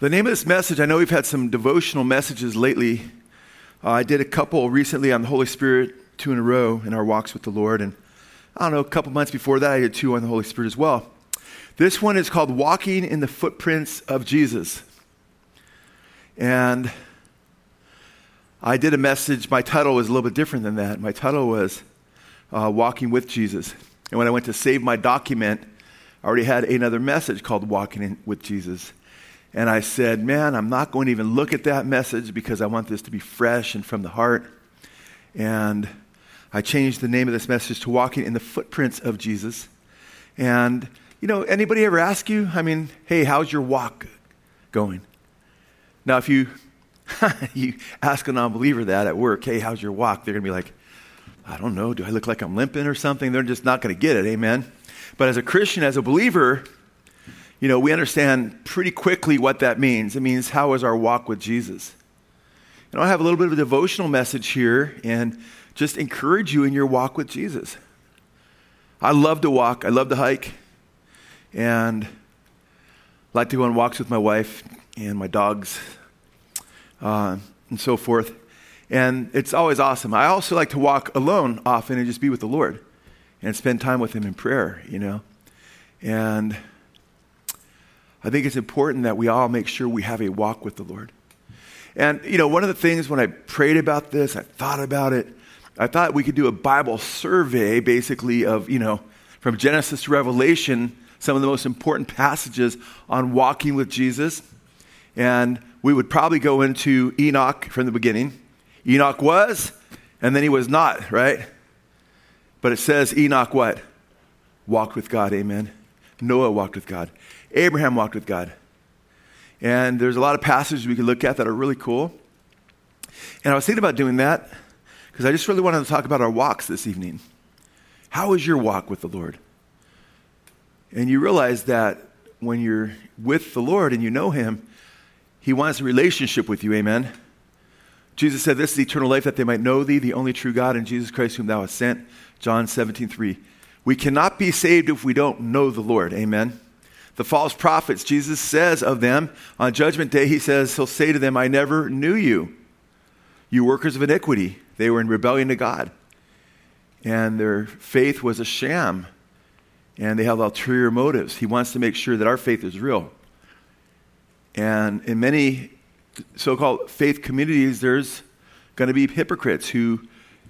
The name of this message, I know we've had some devotional messages lately. Uh, I did a couple recently on the Holy Spirit, two in a row in our walks with the Lord. And I don't know, a couple months before that, I did two on the Holy Spirit as well. This one is called Walking in the Footprints of Jesus. And I did a message, my title was a little bit different than that. My title was uh, Walking with Jesus. And when I went to save my document, I already had another message called Walking in, with Jesus. And I said, Man, I'm not going to even look at that message because I want this to be fresh and from the heart. And I changed the name of this message to Walking in the Footprints of Jesus. And, you know, anybody ever ask you, I mean, hey, how's your walk going? Now, if you, you ask a non believer that at work, hey, how's your walk? They're going to be like, I don't know, do I look like I'm limping or something? They're just not going to get it, amen? But as a Christian, as a believer, you know, we understand pretty quickly what that means. It means how is our walk with Jesus? And I have a little bit of a devotional message here and just encourage you in your walk with Jesus. I love to walk, I love to hike, and like to go on walks with my wife and my dogs uh, and so forth. And it's always awesome. I also like to walk alone often and just be with the Lord and spend time with Him in prayer, you know. And I think it's important that we all make sure we have a walk with the Lord. And, you know, one of the things when I prayed about this, I thought about it, I thought we could do a Bible survey basically of, you know, from Genesis to Revelation, some of the most important passages on walking with Jesus. And we would probably go into Enoch from the beginning. Enoch was, and then he was not, right? But it says Enoch what? Walked with God, amen. Noah walked with God. Abraham walked with God. And there's a lot of passages we could look at that are really cool. And I was thinking about doing that because I just really wanted to talk about our walks this evening. How is your walk with the Lord? And you realize that when you're with the Lord and you know Him, He wants a relationship with you, amen? Jesus said, This is eternal life, that they might know thee, the only true God, and Jesus Christ, whom thou hast sent. John 17, 3. We cannot be saved if we don't know the Lord, amen? The false prophets, Jesus says of them on Judgment Day, He says, He'll say to them, I never knew you, you workers of iniquity. They were in rebellion to God. And their faith was a sham. And they have ulterior motives. He wants to make sure that our faith is real. And in many so called faith communities, there's going to be hypocrites who,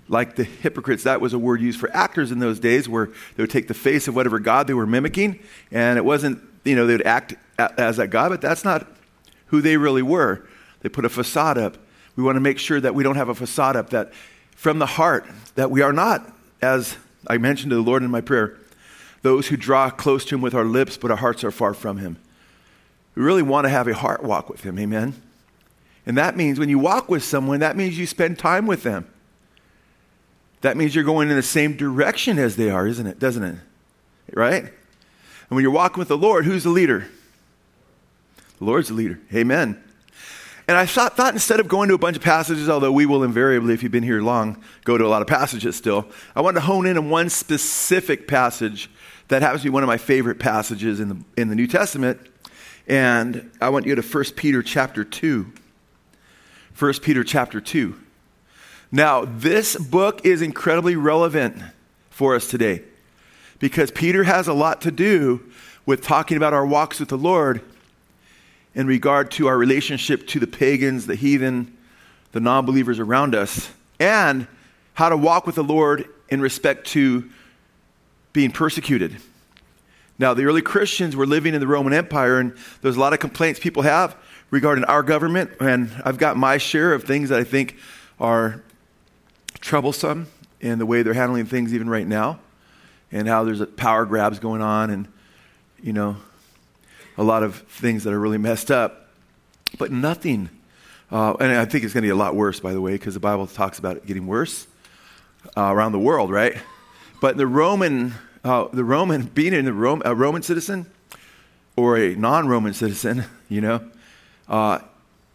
like the hypocrites, that was a word used for actors in those days, where they would take the face of whatever God they were mimicking, and it wasn't you know, they would act as that God, but that's not who they really were. They put a facade up. We want to make sure that we don't have a facade up, that from the heart, that we are not, as I mentioned to the Lord in my prayer, those who draw close to Him with our lips, but our hearts are far from Him. We really want to have a heart walk with Him, amen? And that means when you walk with someone, that means you spend time with them. That means you're going in the same direction as they are, isn't it? Doesn't it? Right? And when you're walking with the Lord, who's the leader? The Lord's the leader. Amen. And I thought, thought, instead of going to a bunch of passages, although we will invariably, if you've been here long, go to a lot of passages still, I wanted to hone in on one specific passage that happens to be one of my favorite passages in the, in the New Testament. And I want you to 1 Peter chapter 2. 1 Peter chapter 2. Now, this book is incredibly relevant for us today because Peter has a lot to do with talking about our walks with the Lord in regard to our relationship to the pagans, the heathen, the non believers around us, and how to walk with the Lord in respect to being persecuted. Now, the early Christians were living in the Roman Empire, and there's a lot of complaints people have regarding our government, and I've got my share of things that I think are troublesome in the way they're handling things even right now and how there's power grabs going on and, you know, a lot of things that are really messed up. But nothing, uh, and I think it's going to be a lot worse, by the way, because the Bible talks about it getting worse uh, around the world, right? But the Roman, uh, the Roman, being in the Rome, a Roman citizen or a non-Roman citizen, you know, uh,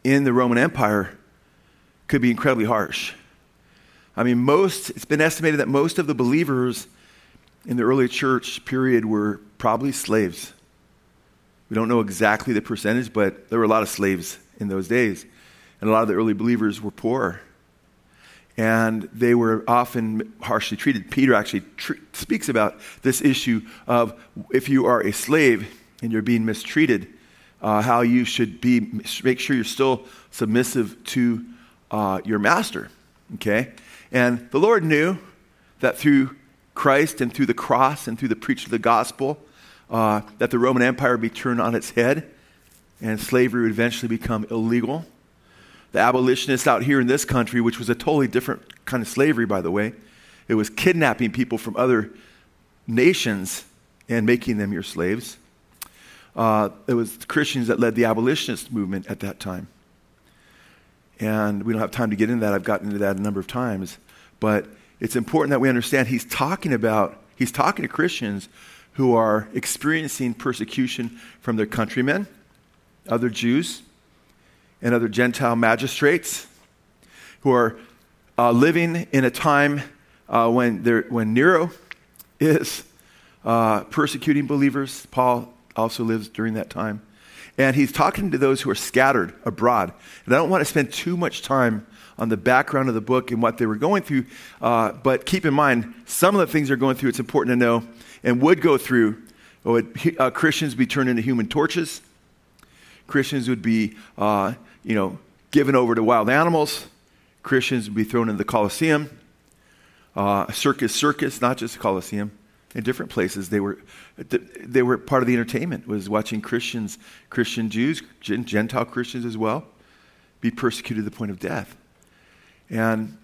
in the Roman Empire could be incredibly harsh. I mean, most, it's been estimated that most of the believers in the early church period were probably slaves. We don't know exactly the percentage, but there were a lot of slaves in those days. And a lot of the early believers were poor. And they were often harshly treated. Peter actually tr- speaks about this issue of if you are a slave and you're being mistreated, uh, how you should be, make sure you're still submissive to uh, your master. Okay? And the Lord knew that through Christ and through the cross and through the preaching of the gospel, uh, that the Roman Empire would be turned on its head and slavery would eventually become illegal. The abolitionists out here in this country, which was a totally different kind of slavery, by the way, it was kidnapping people from other nations and making them your slaves. Uh, it was Christians that led the abolitionist movement at that time. And we don't have time to get into that. I've gotten into that a number of times. But it's important that we understand he's talking about, he's talking to Christians who are experiencing persecution from their countrymen, other Jews, and other Gentile magistrates who are uh, living in a time uh, when, when Nero is uh, persecuting believers. Paul also lives during that time. And he's talking to those who are scattered abroad. And I don't want to spend too much time on the background of the book and what they were going through, uh, but keep in mind some of the things they're going through, it's important to know, and would go through. Would uh, Christians be turned into human torches? Christians would be, uh, you know, given over to wild animals. Christians would be thrown into the Colosseum. Uh, circus, circus, not just the Colosseum in different places. They were, they were part of the entertainment, was watching Christians, Christian Jews, Gentile Christians as well, be persecuted to the point of death. And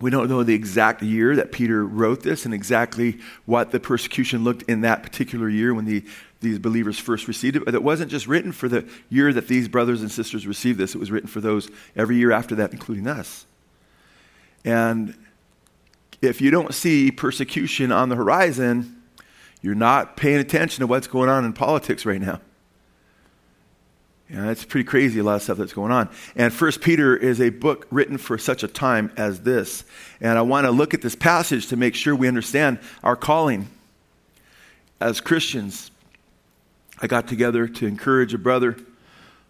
we don't know the exact year that Peter wrote this and exactly what the persecution looked in that particular year when the, these believers first received it. But it wasn't just written for the year that these brothers and sisters received this, it was written for those every year after that, including us. And if you don't see persecution on the horizon, you're not paying attention to what's going on in politics right now. Yeah, it's pretty crazy, a lot of stuff that's going on. And First Peter is a book written for such a time as this. And I want to look at this passage to make sure we understand our calling as Christians. I got together to encourage a brother,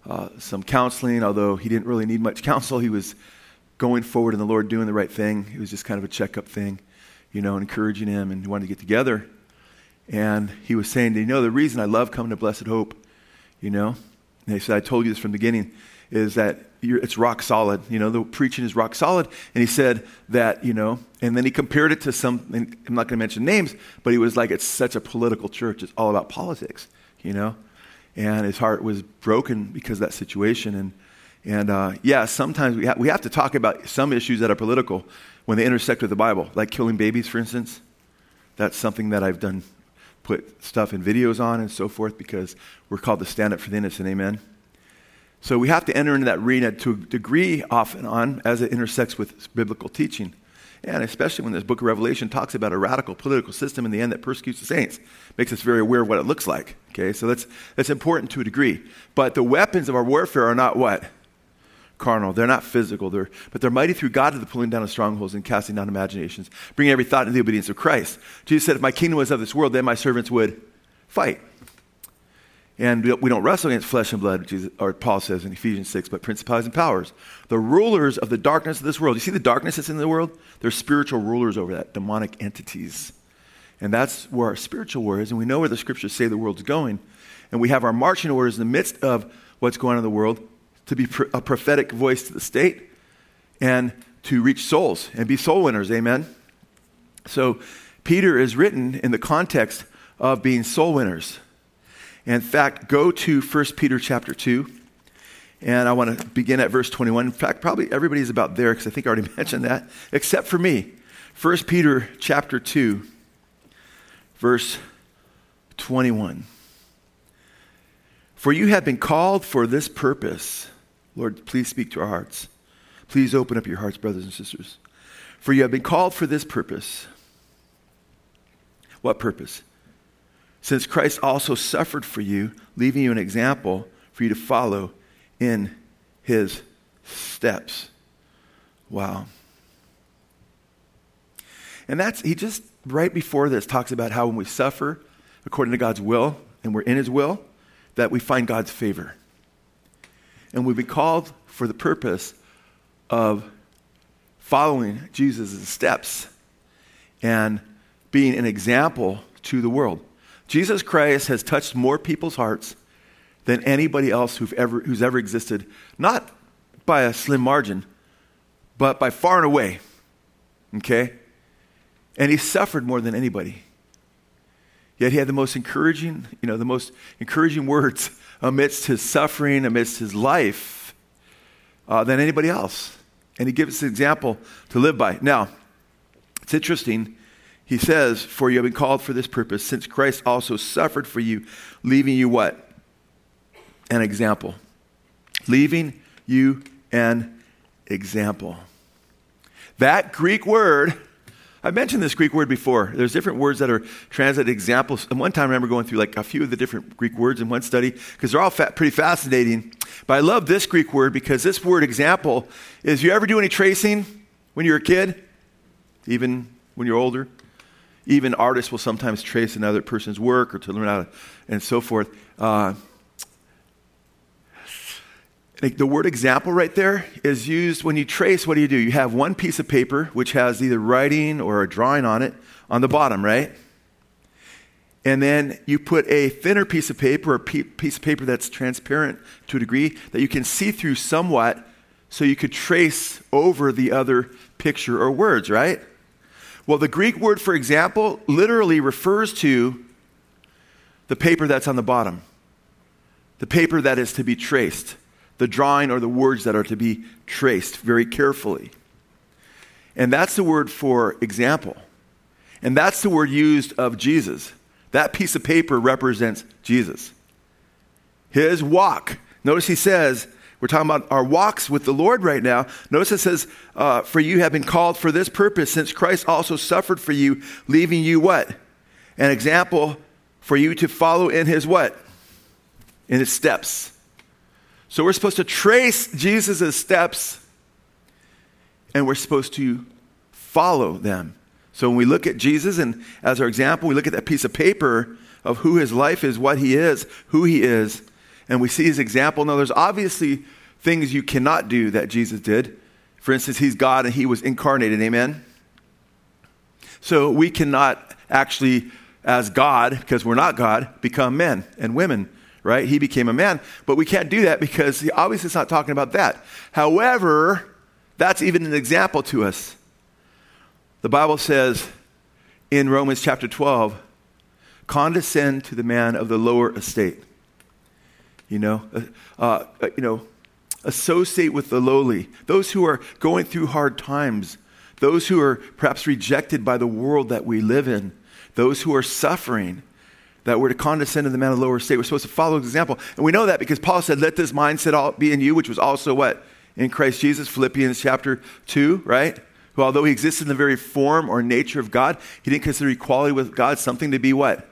uh, some counseling, although he didn't really need much counsel. He was going forward in the Lord, doing the right thing. It was just kind of a checkup thing, you know, encouraging him, and wanted to get together. And he was saying, you know, the reason I love coming to Blessed Hope, you know, and he said, I told you this from the beginning, is that it's rock solid. You know, the preaching is rock solid. And he said that, you know, and then he compared it to some, I'm not going to mention names, but he was like, it's such a political church. It's all about politics, you know. And his heart was broken because of that situation. And and uh, yeah, sometimes we, ha- we have to talk about some issues that are political when they intersect with the Bible, like killing babies, for instance. That's something that I've done, put stuff in videos on and so forth because we're called to stand up for the innocent. Amen. So we have to enter into that arena to a degree off and on as it intersects with biblical teaching. And especially when this book of Revelation talks about a radical political system in the end that persecutes the saints, makes us very aware of what it looks like. Okay, so that's, that's important to a degree. But the weapons of our warfare are not what? Carnal. They're not physical, they're, but they're mighty through God to the pulling down of strongholds and casting down imaginations, bringing every thought into the obedience of Christ. Jesus said, If my kingdom was of this world, then my servants would fight. And we don't wrestle against flesh and blood, Jesus, or Paul says in Ephesians 6, but principalities and powers. The rulers of the darkness of this world. You see the darkness that's in the world? They're spiritual rulers over that, demonic entities. And that's where our spiritual war is. And we know where the scriptures say the world's going. And we have our marching orders in the midst of what's going on in the world to be a prophetic voice to the state and to reach souls and be soul winners. Amen. So Peter is written in the context of being soul winners. In fact, go to 1 Peter chapter 2. And I want to begin at verse 21. In fact, probably everybody's about there because I think I already mentioned that, except for me. 1 Peter chapter 2, verse 21. For you have been called for this purpose Lord, please speak to our hearts. Please open up your hearts, brothers and sisters. For you have been called for this purpose. What purpose? Since Christ also suffered for you, leaving you an example for you to follow in his steps. Wow. And that's, he just right before this talks about how when we suffer according to God's will and we're in his will, that we find God's favor. And we've been called for the purpose of following Jesus' steps and being an example to the world. Jesus Christ has touched more people's hearts than anybody else who've ever, who's ever existed, not by a slim margin, but by far and away. Okay? And he suffered more than anybody. Yet he had the most encouraging, you know, the most encouraging words amidst his suffering, amidst his life, uh, than anybody else. And he gives us an example to live by. Now, it's interesting. He says, For you have been called for this purpose, since Christ also suffered for you, leaving you what? An example. Leaving you an example. That Greek word I mentioned this Greek word before. There's different words that are translated examples. And one time I remember going through like a few of the different Greek words in one study because they're all fa- pretty fascinating. But I love this Greek word because this word example is you ever do any tracing when you're a kid? Even when you're older? Even artists will sometimes trace another person's work or to learn how to, and so forth. Uh, the word example right there is used when you trace. What do you do? You have one piece of paper which has either writing or a drawing on it on the bottom, right? And then you put a thinner piece of paper, a piece of paper that's transparent to a degree that you can see through somewhat so you could trace over the other picture or words, right? Well, the Greek word for example literally refers to the paper that's on the bottom, the paper that is to be traced the drawing or the words that are to be traced very carefully. And that's the word for example. And that's the word used of Jesus. That piece of paper represents Jesus. His walk. Notice he says, we're talking about our walks with the Lord right now. Notice it says, uh, For you have been called for this purpose, since Christ also suffered for you, leaving you what? An example for you to follow in his what? In his steps. So we're supposed to trace Jesus' steps and we're supposed to follow them. So when we look at Jesus and as our example, we look at that piece of paper of who his life is, what he is, who he is, and we see his example. Now, there's obviously things you cannot do that Jesus did. For instance, he's God and he was incarnated. Amen? So we cannot actually, as God, because we're not God, become men and women right? He became a man. But we can't do that because he obviously is not talking about that. However, that's even an example to us. The Bible says in Romans chapter 12, condescend to the man of the lower estate. You know, uh, uh, you know, associate with the lowly, those who are going through hard times, those who are perhaps rejected by the world that we live in, those who are suffering that we're to condescend to the man of lower state. We're supposed to follow his example. And we know that because Paul said, Let this mindset be in you, which was also what? In Christ Jesus, Philippians chapter 2, right? Who, although he existed in the very form or nature of God, he didn't consider equality with God something to be what?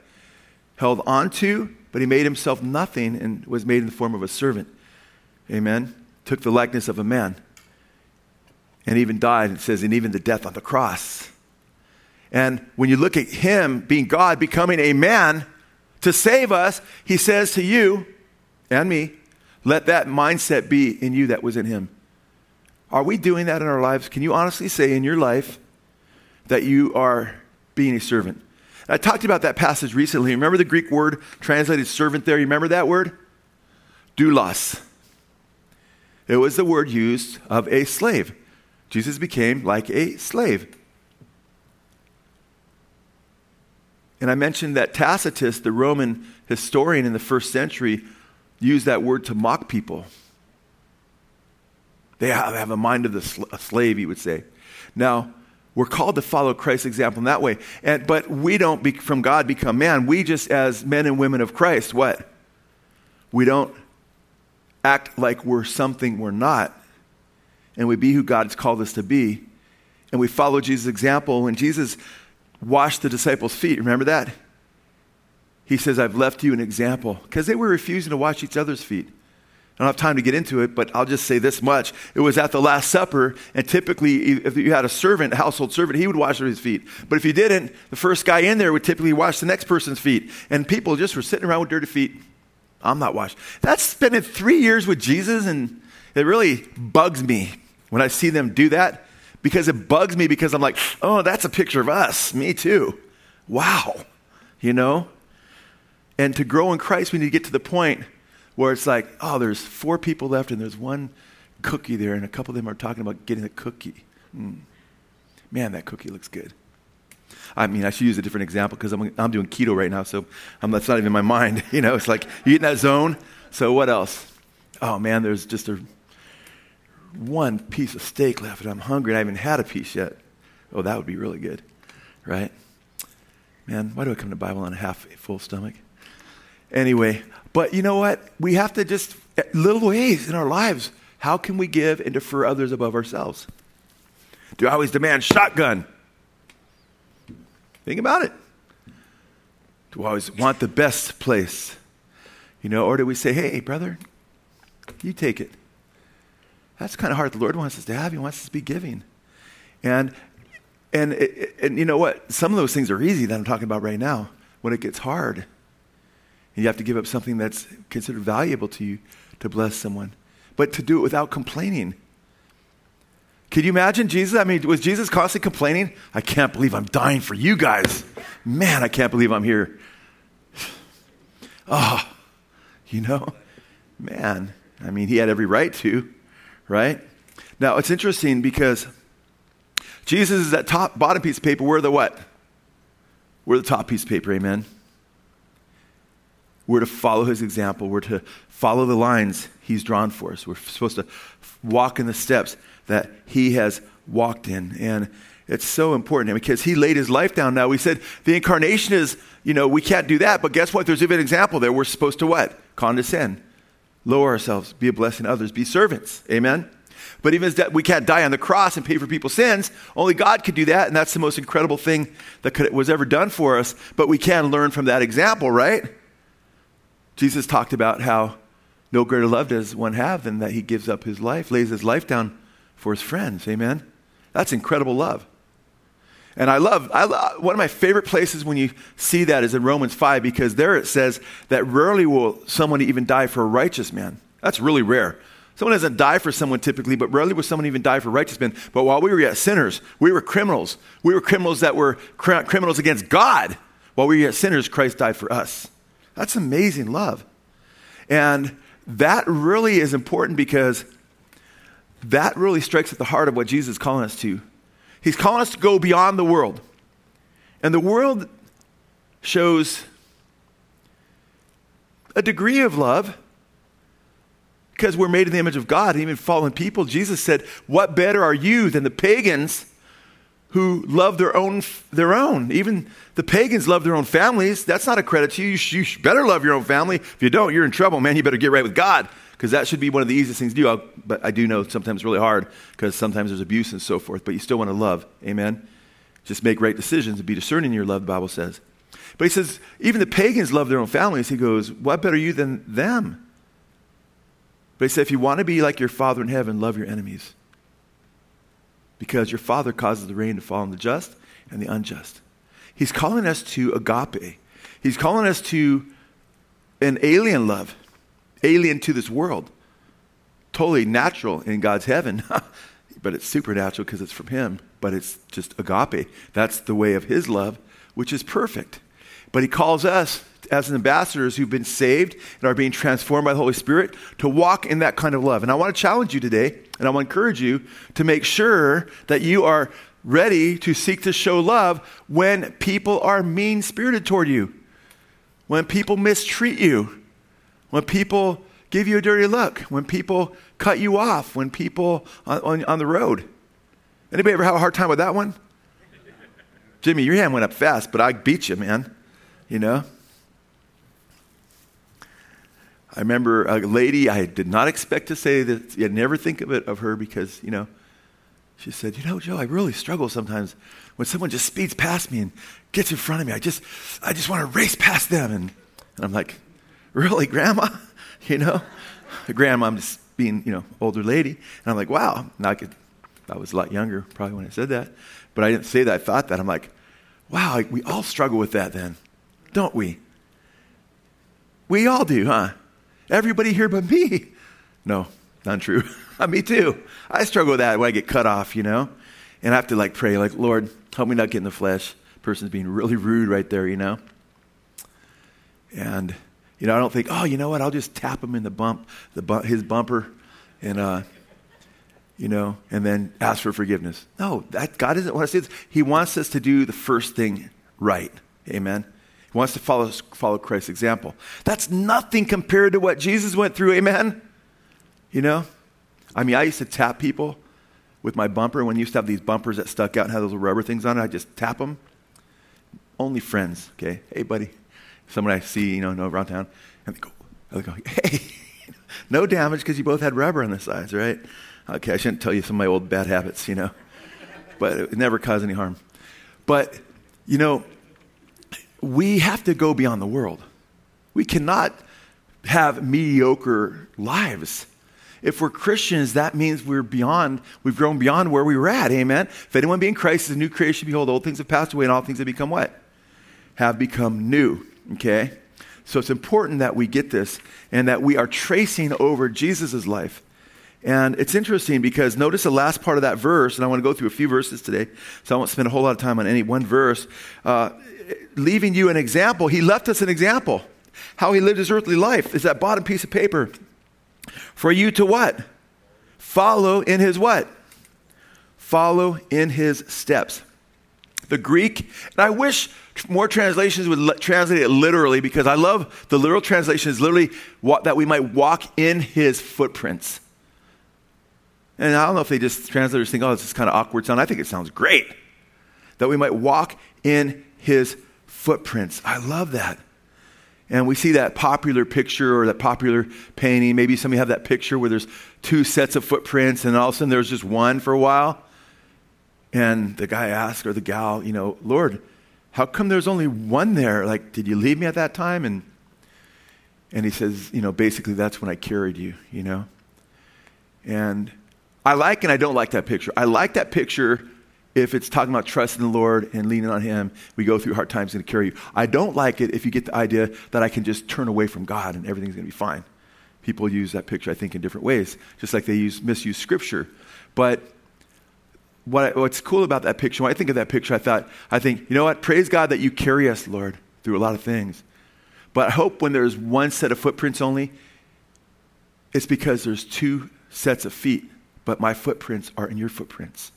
Held onto, but he made himself nothing and was made in the form of a servant. Amen. Took the likeness of a man. And even died, it says, and even the death on the cross. And when you look at him being God, becoming a man, to save us, he says to you and me, let that mindset be in you that was in him. Are we doing that in our lives? Can you honestly say in your life that you are being a servant? I talked about that passage recently. Remember the Greek word translated servant there? You remember that word? Doulos. It was the word used of a slave. Jesus became like a slave. And I mentioned that Tacitus, the Roman historian in the first century, used that word to mock people. They have a mind of the a slave, he would say. Now, we're called to follow Christ's example in that way. And, but we don't, be, from God, become man. We just, as men and women of Christ, what? We don't act like we're something we're not. And we be who God's called us to be. And we follow Jesus' example. When Jesus washed the disciples' feet. Remember that? He says, I've left you an example because they were refusing to wash each other's feet. I don't have time to get into it, but I'll just say this much. It was at the Last Supper, and typically, if you had a servant, a household servant, he would wash his feet. But if he didn't, the first guy in there would typically wash the next person's feet. And people just were sitting around with dirty feet. I'm not washed. That's spending three years with Jesus, and it really bugs me when I see them do that because it bugs me because I'm like, oh, that's a picture of us. Me too. Wow. You know? And to grow in Christ, we need to get to the point where it's like, oh, there's four people left, and there's one cookie there, and a couple of them are talking about getting a cookie. Mm. Man, that cookie looks good. I mean, I should use a different example because I'm, I'm doing keto right now, so I'm, that's not even in my mind. You know, it's like you get in that zone. So what else? Oh man, there's just a one piece of steak left, and I'm hungry, and I haven't had a piece yet. Oh, that would be really good, right? Man, why do I come to Bible on a half full stomach? Anyway, but you know what? We have to just little ways in our lives. How can we give and defer others above ourselves? Do I always demand shotgun? Think about it. Do I always want the best place? You know, or do we say, hey, brother, you take it? That's kind of hard. The Lord wants us to have. He wants us to be giving. And, and, and you know what? Some of those things are easy that I'm talking about right now. When it gets hard, and you have to give up something that's considered valuable to you to bless someone, but to do it without complaining. Can you imagine Jesus? I mean, was Jesus constantly complaining? I can't believe I'm dying for you guys. Man, I can't believe I'm here. Oh, you know, man, I mean, he had every right to, right? Now, it's interesting because Jesus is that top, bottom piece of paper. We're the what? We're the top piece of paper, amen? We're to follow his example. We're to follow the lines he's drawn for us. We're supposed to walk in the steps that he has walked in. And it's so important because he laid his life down now. We said the incarnation is, you know, we can't do that, but guess what? There's even an example there. We're supposed to what? Condescend, lower ourselves, be a blessing to others, be servants. Amen? But even as we can't die on the cross and pay for people's sins, only God could do that, and that's the most incredible thing that could, was ever done for us. But we can learn from that example, right? Jesus talked about how no greater love does one have than that he gives up his life, lays his life down for his friends. Amen? That's incredible love. And I love, I love, one of my favorite places when you see that is in Romans 5 because there it says that rarely will someone even die for a righteous man. That's really rare. Someone doesn't die for someone typically, but rarely will someone even die for righteous men. But while we were yet sinners, we were criminals. We were criminals that were cr- criminals against God. While we were yet sinners, Christ died for us. That's amazing love. And that really is important because that really strikes at the heart of what Jesus is calling us to. He's calling us to go beyond the world. And the world shows a degree of love because we're made in the image of God, even fallen people. Jesus said, What better are you than the pagans who love their own? Their own. Even the pagans love their own families. That's not a credit to you. You, you better love your own family. If you don't, you're in trouble, man. You better get right with God because that should be one of the easiest things to do. I'll, but I do know sometimes it's really hard because sometimes there's abuse and so forth, but you still want to love. Amen? Just make right decisions and be discerning in your love, the Bible says. But he says, even the pagans love their own families. He goes, What better you than them? But he said, If you want to be like your Father in heaven, love your enemies. Because your Father causes the rain to fall on the just and the unjust. He's calling us to agape. He's calling us to an alien love alien to this world. Totally natural in God's heaven, but it's supernatural because it's from Him, but it's just agape. That's the way of His love, which is perfect. But He calls us as ambassadors who've been saved and are being transformed by the Holy Spirit to walk in that kind of love. And I want to challenge you today, and I want to encourage you to make sure that you are ready to seek to show love when people are mean spirited toward you, when people mistreat you, when people give you a dirty look, when people cut you off, when people on, on, on the road. Anybody ever have a hard time with that one? Jimmy, your hand went up fast, but I beat you, man. You know? I remember a lady, I did not expect to say that, I'd never think of it of her because, you know, she said, You know, Joe, I really struggle sometimes when someone just speeds past me and gets in front of me. I just, I just want to race past them. And, and I'm like, really, grandma? You know? Grandma, I'm just being, you know, older lady. And I'm like, wow. And I could, I was a lot younger probably when I said that. But I didn't say that. I thought that. I'm like, wow, we all struggle with that then, don't we? We all do, huh? Everybody here but me. No, not true. Uh, me too. I struggle with that when I get cut off, you know? And I have to like pray, like, Lord, help me not get in the flesh. Person's being really rude right there, you know? And, you know, I don't think, oh, you know what? I'll just tap him in the bump, the bu- his bumper, and, uh, you know, and then ask for forgiveness. No, that, God doesn't want us to do this. He wants us to do the first thing right. Amen. He wants to follow, follow Christ's example. That's nothing compared to what Jesus went through. Amen. You know? I mean, I used to tap people with my bumper. When you used to have these bumpers that stuck out and had those rubber things on it, I just tap them. Only friends, okay? Hey, buddy. Someone I see, you know, know around town, and they go, they go hey, no damage because you both had rubber on the sides, right? Okay, I shouldn't tell you some of my old bad habits, you know, but it never caused any harm. But, you know, we have to go beyond the world. We cannot have mediocre lives. If we're Christians, that means we're beyond, we've grown beyond where we were at. Amen. If anyone be in Christ is a new creation, behold, old things have passed away and all things have become what? Have become new. Okay? So it's important that we get this and that we are tracing over Jesus' life. And it's interesting because notice the last part of that verse, and I want to go through a few verses today, so I won't spend a whole lot of time on any one verse. Uh, leaving you an example, he left us an example. How he lived his earthly life is that bottom piece of paper. For you to what? Follow in his what? Follow in his steps. The Greek, and I wish more translations would translate it literally because I love the literal translation is literally what, that we might walk in his footprints. And I don't know if they just translators think, oh, this is kind of awkward sound. I think it sounds great. That we might walk in his footprints. I love that. And we see that popular picture or that popular painting. Maybe some of you have that picture where there's two sets of footprints and all of a sudden there's just one for a while. And the guy asks, or the gal, you know, Lord, how come there's only one there? Like, did you leave me at that time? And, and he says, you know, basically that's when I carried you, you know? And I like and I don't like that picture. I like that picture if it's talking about trusting the Lord and leaning on Him. We go through hard times and carry you. I don't like it if you get the idea that I can just turn away from God and everything's going to be fine. People use that picture, I think, in different ways, just like they use misuse Scripture. But what, what's cool about that picture, when I think of that picture, I thought, I think, you know what? Praise God that you carry us, Lord, through a lot of things. But I hope when there's one set of footprints only, it's because there's two sets of feet but my footprints are in your footprints.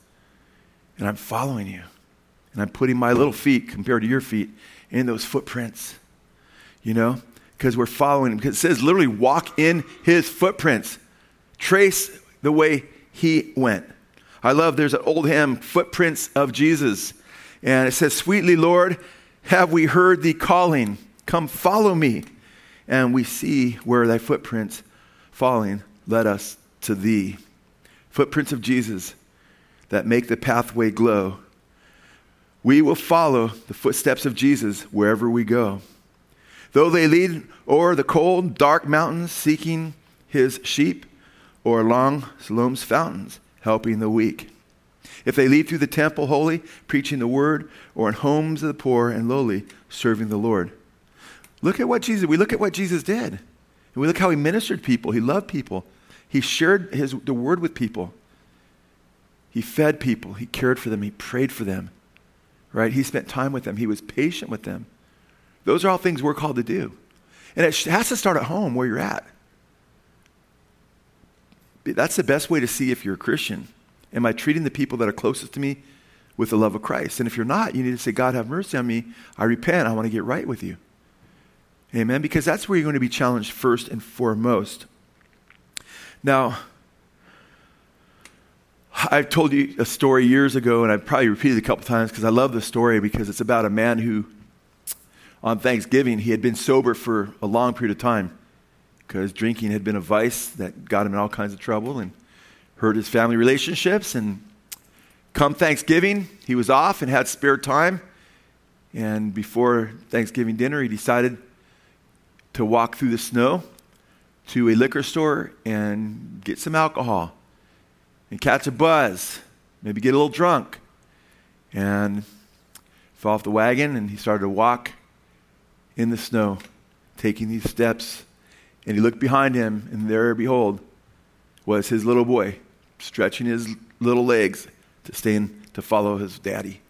And I'm following you. And I'm putting my little feet compared to your feet in those footprints. You know? Because we're following him. Because it says literally walk in his footprints. Trace the way he went. I love there's an old hymn, Footprints of Jesus. And it says, Sweetly, Lord, have we heard thee calling? Come follow me. And we see where thy footprints falling led us to thee footprints of Jesus that make the pathway glow. We will follow the footsteps of Jesus wherever we go. Though they lead o'er the cold, dark mountains seeking his sheep, or along Siloam's fountains helping the weak. If they lead through the temple holy, preaching the word, or in homes of the poor and lowly, serving the Lord. Look at what Jesus, we look at what Jesus did. And we look how he ministered people. He loved people. He shared his, the word with people. He fed people. He cared for them. He prayed for them. Right? He spent time with them. He was patient with them. Those are all things we're called to do. And it has to start at home where you're at. That's the best way to see if you're a Christian. Am I treating the people that are closest to me with the love of Christ? And if you're not, you need to say, God, have mercy on me. I repent. I want to get right with you. Amen? Because that's where you're going to be challenged first and foremost. Now, I've told you a story years ago, and I've probably repeated it a couple times because I love the story because it's about a man who, on Thanksgiving, he had been sober for a long period of time because drinking had been a vice that got him in all kinds of trouble and hurt his family relationships. And come Thanksgiving, he was off and had spare time. And before Thanksgiving dinner, he decided to walk through the snow to a liquor store and get some alcohol and catch a buzz, maybe get a little drunk. And fell off the wagon and he started to walk in the snow, taking these steps And he looked behind him, and there, behold, was his little boy stretching his little legs to stay in, to follow his daddy.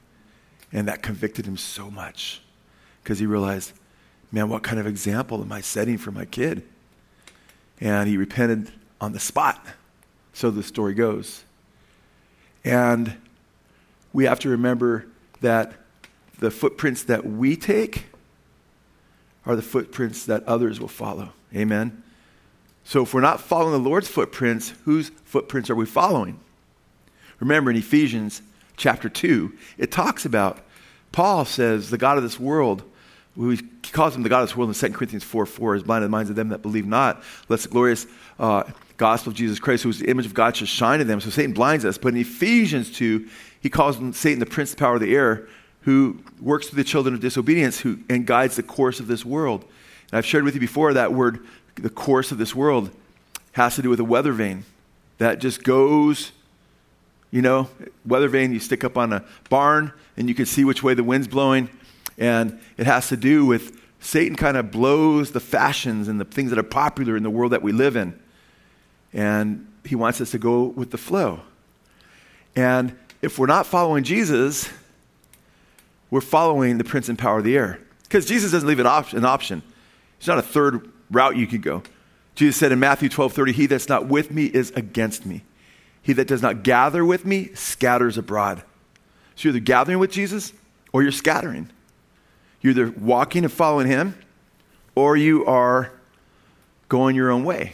And that convicted him so much because he realized, man, what kind of example am I setting for my kid? And he repented on the spot. So the story goes. And we have to remember that the footprints that we take are the footprints that others will follow. Amen. So if we're not following the Lord's footprints, whose footprints are we following? Remember in Ephesians chapter 2, it talks about, Paul says, the God of this world, he calls him the God of this world in 2 Corinthians 4 4, is blinded the minds of them that believe not, lest the glorious uh, gospel of Jesus Christ, who is the image of God, should shine in them. So Satan blinds us. But in Ephesians 2, he calls Satan the prince of the power of the air, who works through the children of disobedience who, and guides the course of this world. And I've shared with you before that word, the course of this world, has to do with a weather vane that just goes, you know, weather vane you stick up on a barn and you can see which way the wind's blowing. And it has to do with Satan kind of blows the fashions and the things that are popular in the world that we live in. And he wants us to go with the flow. And if we're not following Jesus, we're following the prince and power of the air. Because Jesus doesn't leave an, op- an option. It's not a third route you could go. Jesus said in Matthew 12 30, He that's not with me is against me. He that does not gather with me scatters abroad. So you're either gathering with Jesus or you're scattering. You're either walking and following Him or you are going your own way.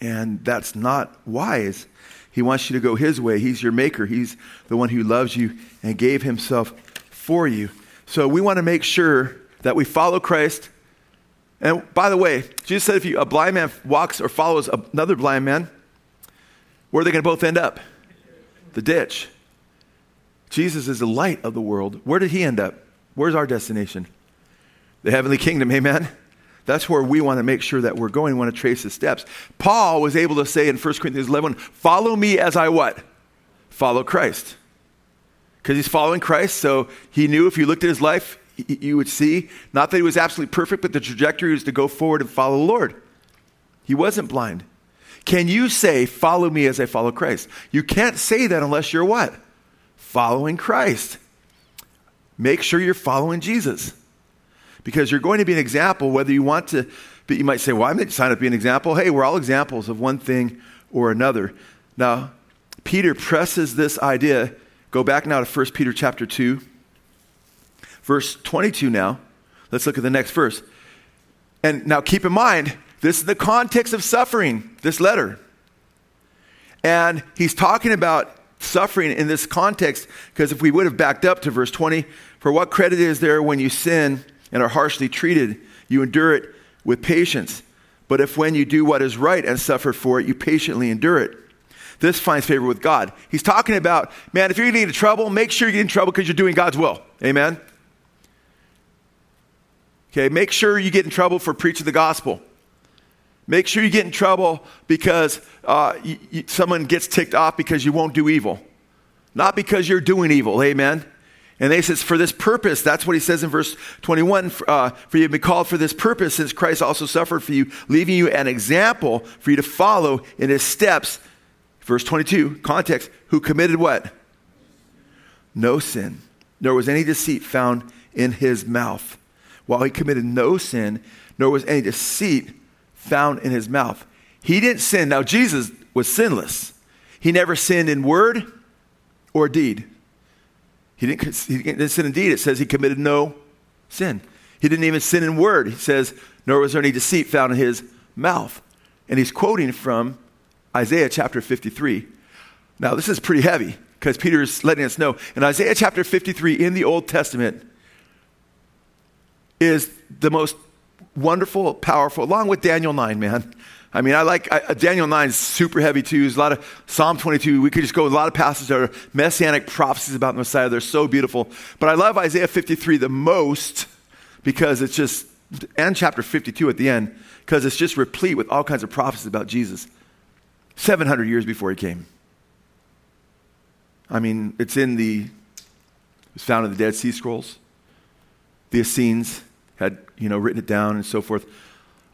And that's not wise. He wants you to go His way. He's your maker, He's the one who loves you and gave Himself for you. So we want to make sure that we follow Christ. And by the way, Jesus said if you, a blind man walks or follows another blind man, where are they going to both end up? The ditch. Jesus is the light of the world. Where did he end up? Where's our destination? The heavenly kingdom, amen? That's where we want to make sure that we're going. We want to trace his steps. Paul was able to say in 1 Corinthians 11, follow me as I what? Follow Christ because he's following Christ. So he knew if you looked at his life, you would see not that he was absolutely perfect, but the trajectory was to go forward and follow the Lord. He wasn't blind. Can you say, Follow me as I follow Christ? You can't say that unless you're what? Following Christ. Make sure you're following Jesus. Because you're going to be an example, whether you want to, but you might say, Well, I'm going to sign up to be an example. Hey, we're all examples of one thing or another. Now, Peter presses this idea Go back now to 1 Peter chapter 2, verse 22 now. Let's look at the next verse. And now keep in mind, this is the context of suffering, this letter. And he's talking about suffering in this context because if we would have backed up to verse 20, for what credit is there when you sin and are harshly treated? You endure it with patience. But if when you do what is right and suffer for it, you patiently endure it, this finds favor with God. He's talking about, man, if you're getting into trouble, make sure you get in trouble because you're doing God's will. Amen? Okay, make sure you get in trouble for preaching the gospel. Make sure you get in trouble because uh, you, you, someone gets ticked off because you won't do evil, not because you're doing evil. Amen? And they says, for this purpose, that's what he says in verse 21, uh, for you have been called for this purpose, since Christ also suffered for you, leaving you an example for you to follow in his steps, Verse 22, context, who committed what? No sin, nor was any deceit found in his mouth. While he committed no sin, nor was any deceit found in his mouth. He didn't sin. Now, Jesus was sinless. He never sinned in word or deed. He didn't, he didn't sin in deed. It says he committed no sin. He didn't even sin in word. He says, nor was there any deceit found in his mouth. And he's quoting from Isaiah chapter 53. Now, this is pretty heavy because Peter is letting us know. In Isaiah chapter 53 in the Old Testament is the most wonderful, powerful, along with Daniel 9, man. I mean, I like I, uh, Daniel 9 is super heavy too. There's a lot of Psalm 22. We could just go a lot of passages that are messianic prophecies about the Messiah. They're so beautiful. But I love Isaiah 53 the most because it's just, and chapter 52 at the end, because it's just replete with all kinds of prophecies about Jesus. 700 years before he came. I mean, it's in the, it's found in the Dead Sea Scrolls. The Essenes had, you know, written it down and so forth.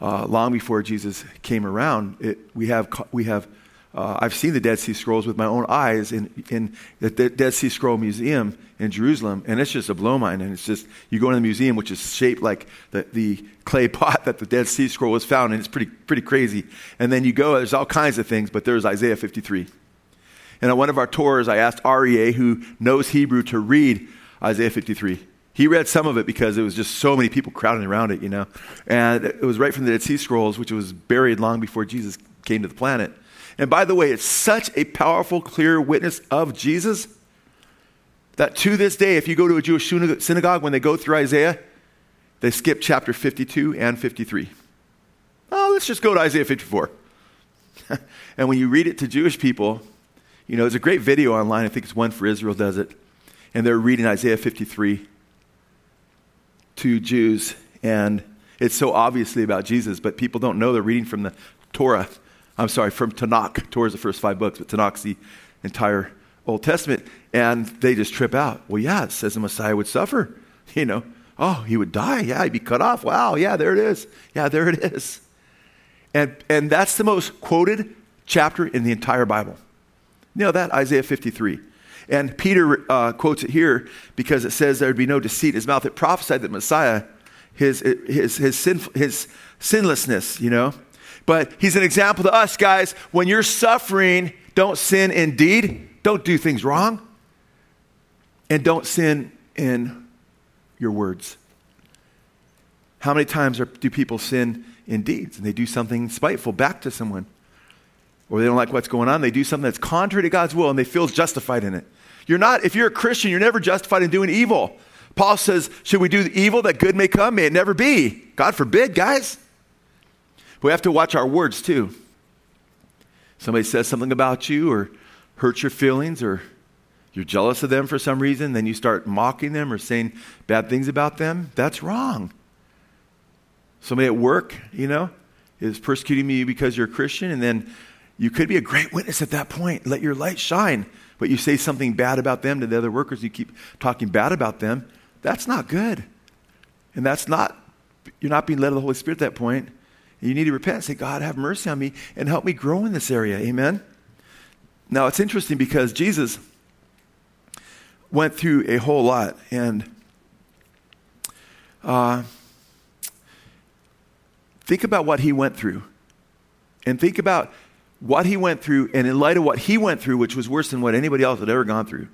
uh, long before Jesus came around. It, we have, we have uh, I've seen the Dead Sea Scrolls with my own eyes in, in the Dead Sea Scroll Museum in Jerusalem, and it's just a blow mind. And it's just, you go in the museum, which is shaped like the, the clay pot that the Dead Sea Scroll was found in. It's pretty, pretty crazy. And then you go, there's all kinds of things, but there's Isaiah 53. And on one of our tours, I asked Aryeh, who knows Hebrew, to read Isaiah 53. He read some of it because it was just so many people crowding around it, you know. And it was right from the Dead Sea Scrolls, which was buried long before Jesus came to the planet. And by the way, it's such a powerful, clear witness of Jesus that to this day, if you go to a Jewish synagogue, when they go through Isaiah, they skip chapter 52 and 53. Oh, let's just go to Isaiah 54. and when you read it to Jewish people, you know, there's a great video online. I think it's one for Israel does it. And they're reading Isaiah 53 to Jews. And it's so obviously about Jesus, but people don't know they're reading from the Torah. I'm sorry, from Tanakh. Torah's the first five books, but Tanakh's the entire Old Testament. And they just trip out. Well, yeah, it says the Messiah would suffer. You know, oh, he would die. Yeah, he'd be cut off. Wow, yeah, there it is. Yeah, there it is. And, and that's the most quoted chapter in the entire Bible. You know that? Isaiah 53. And Peter uh, quotes it here because it says there would be no deceit in his mouth. It prophesied that Messiah, his, his, his, sin, his sinlessness, you know, but he's an example to us, guys. When you're suffering, don't sin indeed. don't do things wrong, and don't sin in your words. How many times are, do people sin in deeds and they do something spiteful back to someone? Or they don't like what's going on, they do something that's contrary to God's will and they feel justified in it. You're not, if you're a Christian, you're never justified in doing evil. Paul says, Should we do evil that good may come? May it never be. God forbid, guys. We have to watch our words too. Somebody says something about you or hurts your feelings or you're jealous of them for some reason, then you start mocking them or saying bad things about them. That's wrong. Somebody at work, you know, is persecuting you because you're a Christian, and then you could be a great witness at that point. Let your light shine. But you say something bad about them to the other workers, you keep talking bad about them. That's not good. And that's not, you're not being led of the Holy Spirit at that point. You need to repent and say, God, have mercy on me and help me grow in this area. Amen? Now, it's interesting because Jesus went through a whole lot. And uh, think about what he went through. And think about what he went through, and in light of what he went through, which was worse than what anybody else had ever gone through,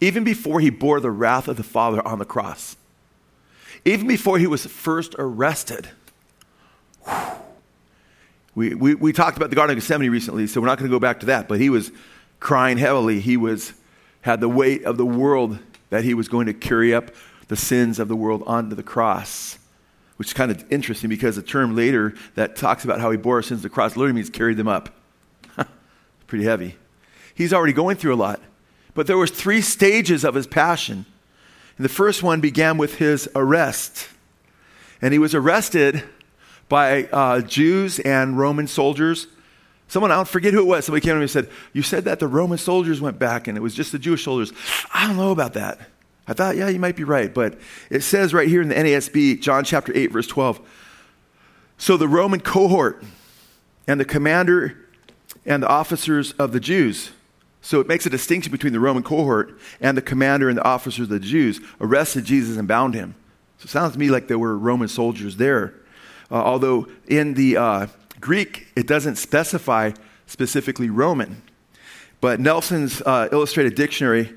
even before he bore the wrath of the Father on the cross, even before he was first arrested we, we, we talked about the Garden of Gethsemane recently, so we're not going to go back to that, but he was crying heavily. He was, had the weight of the world that he was going to carry up the sins of the world onto the cross, which is kind of interesting because the term later that talks about how he bore our sins to the cross literally means carried them up. Pretty heavy. He's already going through a lot. But there was three stages of his passion. And the first one began with his arrest. And he was arrested by uh, Jews and Roman soldiers. Someone, I don't forget who it was, somebody came to me and said, You said that the Roman soldiers went back and it was just the Jewish soldiers. I don't know about that. I thought, yeah, you might be right. But it says right here in the NASB, John chapter 8, verse 12. So the Roman cohort and the commander and the officers of the Jews, so it makes a distinction between the Roman cohort and the commander and the officers of the Jews, arrested Jesus and bound him. So it sounds to me like there were Roman soldiers there. Uh, although in the uh, Greek, it doesn't specify specifically Roman. But Nelson's uh, illustrated dictionary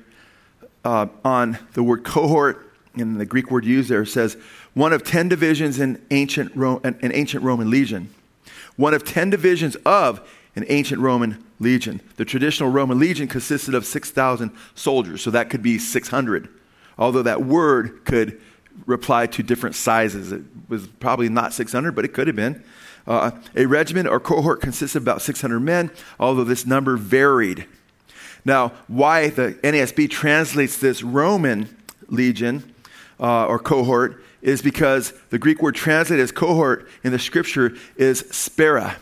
uh, on the word cohort, and the Greek word used there says one of 10 divisions in ancient, Ro- an ancient Roman legion. One of 10 divisions of an ancient Roman legion. The traditional Roman legion consisted of 6,000 soldiers, so that could be 600. Although that word could reply to different sizes. It was probably not 600, but it could have been. Uh, a regiment or cohort consisted of about 600 men, although this number varied. Now, why the NASB translates this Roman legion uh, or cohort is because the Greek word translated as cohort in the scripture is spera.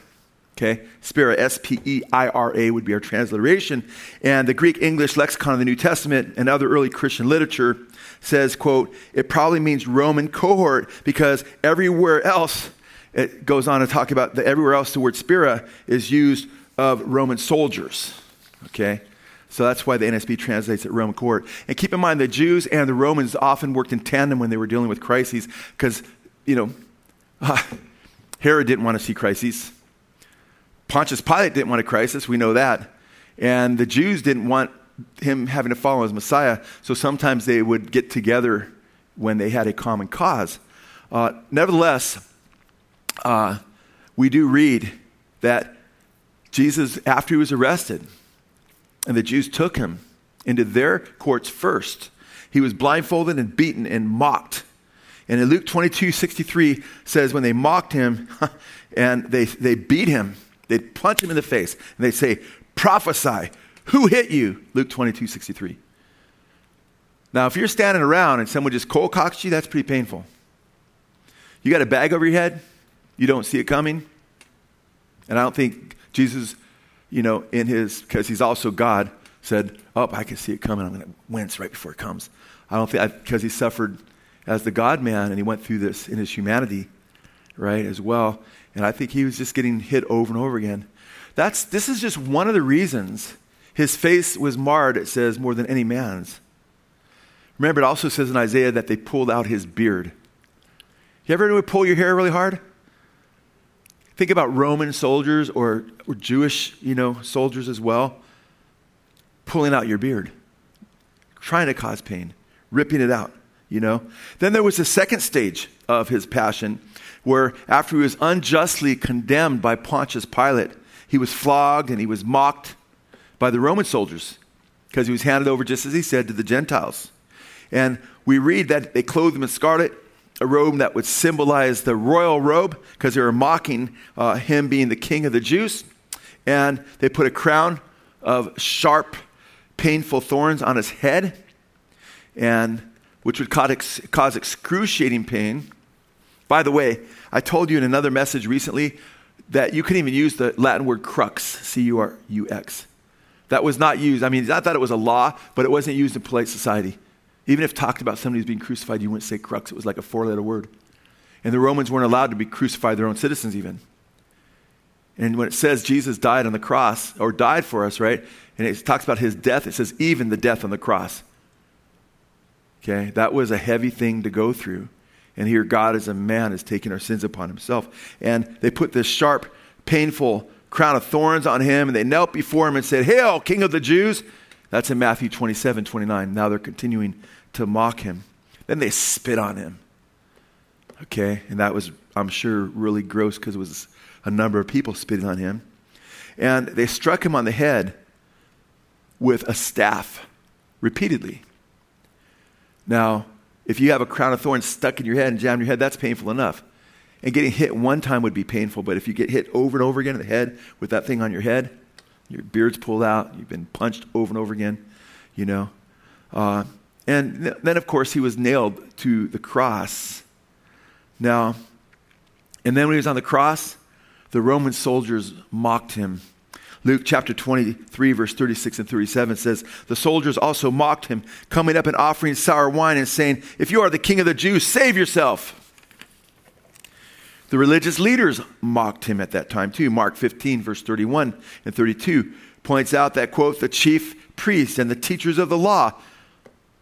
Okay, spera, S P E I R A would be our transliteration. And the Greek English lexicon of the New Testament and other early Christian literature says, quote, it probably means Roman cohort because everywhere else it goes on to talk about that everywhere else the word spira is used of Roman soldiers. Okay? So that's why the NASB translates it Roman cohort. And keep in mind the Jews and the Romans often worked in tandem when they were dealing with crises because, you know, uh, Herod didn't want to see crises. Pontius Pilate didn't want a crisis, we know that. And the Jews didn't want him having to follow as Messiah, so sometimes they would get together when they had a common cause. Uh, nevertheless, uh, we do read that Jesus, after he was arrested, and the Jews took him into their courts first, he was blindfolded and beaten and mocked. And in Luke 22 63 says, when they mocked him and they, they beat him, they'd punch him in the face, and they'd say, Prophesy, who hit you? Luke 22 63. Now, if you're standing around and someone just cold cocks you, that's pretty painful. You got a bag over your head, you don't see it coming. And I don't think Jesus, you know, in his, because he's also God, said, Oh, I can see it coming. I'm going to wince right before it comes. I don't think, because he suffered as the God man and he went through this in his humanity, right, as well. And I think he was just getting hit over and over again. That's, this is just one of the reasons his face was marred, it says, more than any man's. Remember, it also says in Isaiah that they pulled out his beard. You ever pull your hair really hard? Think about Roman soldiers or, or Jewish, you know, soldiers as well. Pulling out your beard, trying to cause pain, ripping it out, you know. Then there was the second stage of his passion where after he was unjustly condemned by Pontius Pilate, he was flogged and he was mocked by the Roman soldiers because he was handed over, just as he said, to the Gentiles. And we read that they clothed him in scarlet, a robe that would symbolize the royal robe because they were mocking uh, him being the king of the Jews. And they put a crown of sharp, painful thorns on his head, and which would cause, cause excruciating pain. By the way, I told you in another message recently that you can even use the Latin word crux, C U R U X. That was not used. I mean, not that it was a law, but it wasn't used in polite society. Even if talked about somebody who's being crucified, you wouldn't say crux. It was like a four letter word. And the Romans weren't allowed to be crucified their own citizens, even. And when it says Jesus died on the cross, or died for us, right? And it talks about his death, it says even the death on the cross. Okay? That was a heavy thing to go through. And here, God as a man is taking our sins upon himself. And they put this sharp, painful crown of thorns on him, and they knelt before him and said, Hail, King of the Jews! That's in Matthew 27, 29. Now they're continuing to mock him. Then they spit on him. Okay? And that was, I'm sure, really gross because it was a number of people spitting on him. And they struck him on the head with a staff repeatedly. Now, if you have a crown of thorns stuck in your head and jammed in your head, that's painful enough. And getting hit one time would be painful, but if you get hit over and over again in the head with that thing on your head, your beard's pulled out, you've been punched over and over again, you know. Uh, and th- then, of course, he was nailed to the cross. Now, and then when he was on the cross, the Roman soldiers mocked him Luke chapter 23, verse 36 and 37 says, The soldiers also mocked him, coming up and offering sour wine and saying, If you are the king of the Jews, save yourself. The religious leaders mocked him at that time too. Mark 15, verse 31 and 32 points out that, quote, the chief priests and the teachers of the law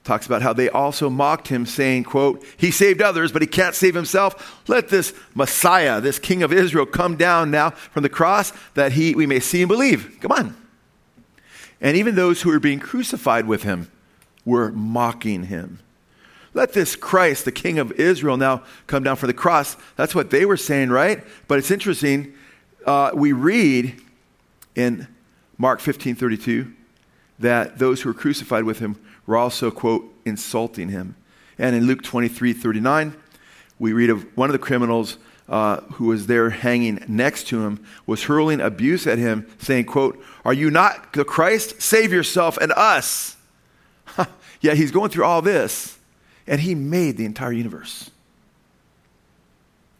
talks about how they also mocked him saying quote he saved others but he can't save himself. Let this messiah this king of israel come down now from the cross that he we may see and believe. Come on. And even those who were being crucified with him were mocking him let this christ the king of israel now come down for the cross that's what they were saying right but it's interesting uh, we read in mark 15 32 that those who were crucified with him were also, quote, insulting him. And in Luke 23 39, we read of one of the criminals uh, who was there hanging next to him was hurling abuse at him, saying, quote, Are you not the Christ? Save yourself and us. yeah, he's going through all this, and he made the entire universe.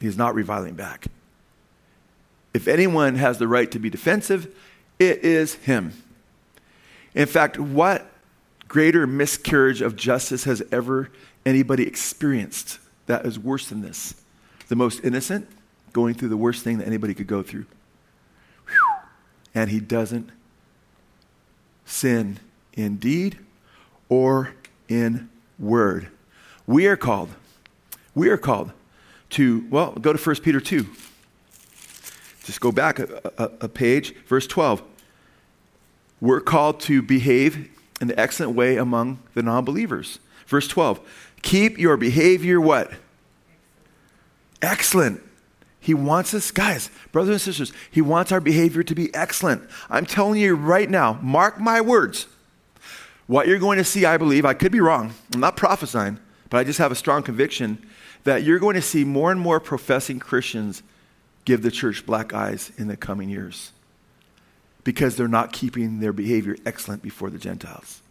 He is not reviling back. If anyone has the right to be defensive, it is him. In fact, what greater miscarriage of justice has ever anybody experienced that is worse than this. The most innocent going through the worst thing that anybody could go through. And he doesn't sin in deed or in word. We are called, we are called to, well, go to 1 Peter 2. Just go back a, a, a page, verse 12. We're called to behave in the excellent way among the non believers. Verse 12. Keep your behavior what? Excellent. He wants us, guys, brothers and sisters, he wants our behavior to be excellent. I'm telling you right now, mark my words. What you're going to see, I believe, I could be wrong. I'm not prophesying, but I just have a strong conviction that you're going to see more and more professing Christians give the church black eyes in the coming years because they're not keeping their behavior excellent before the Gentiles.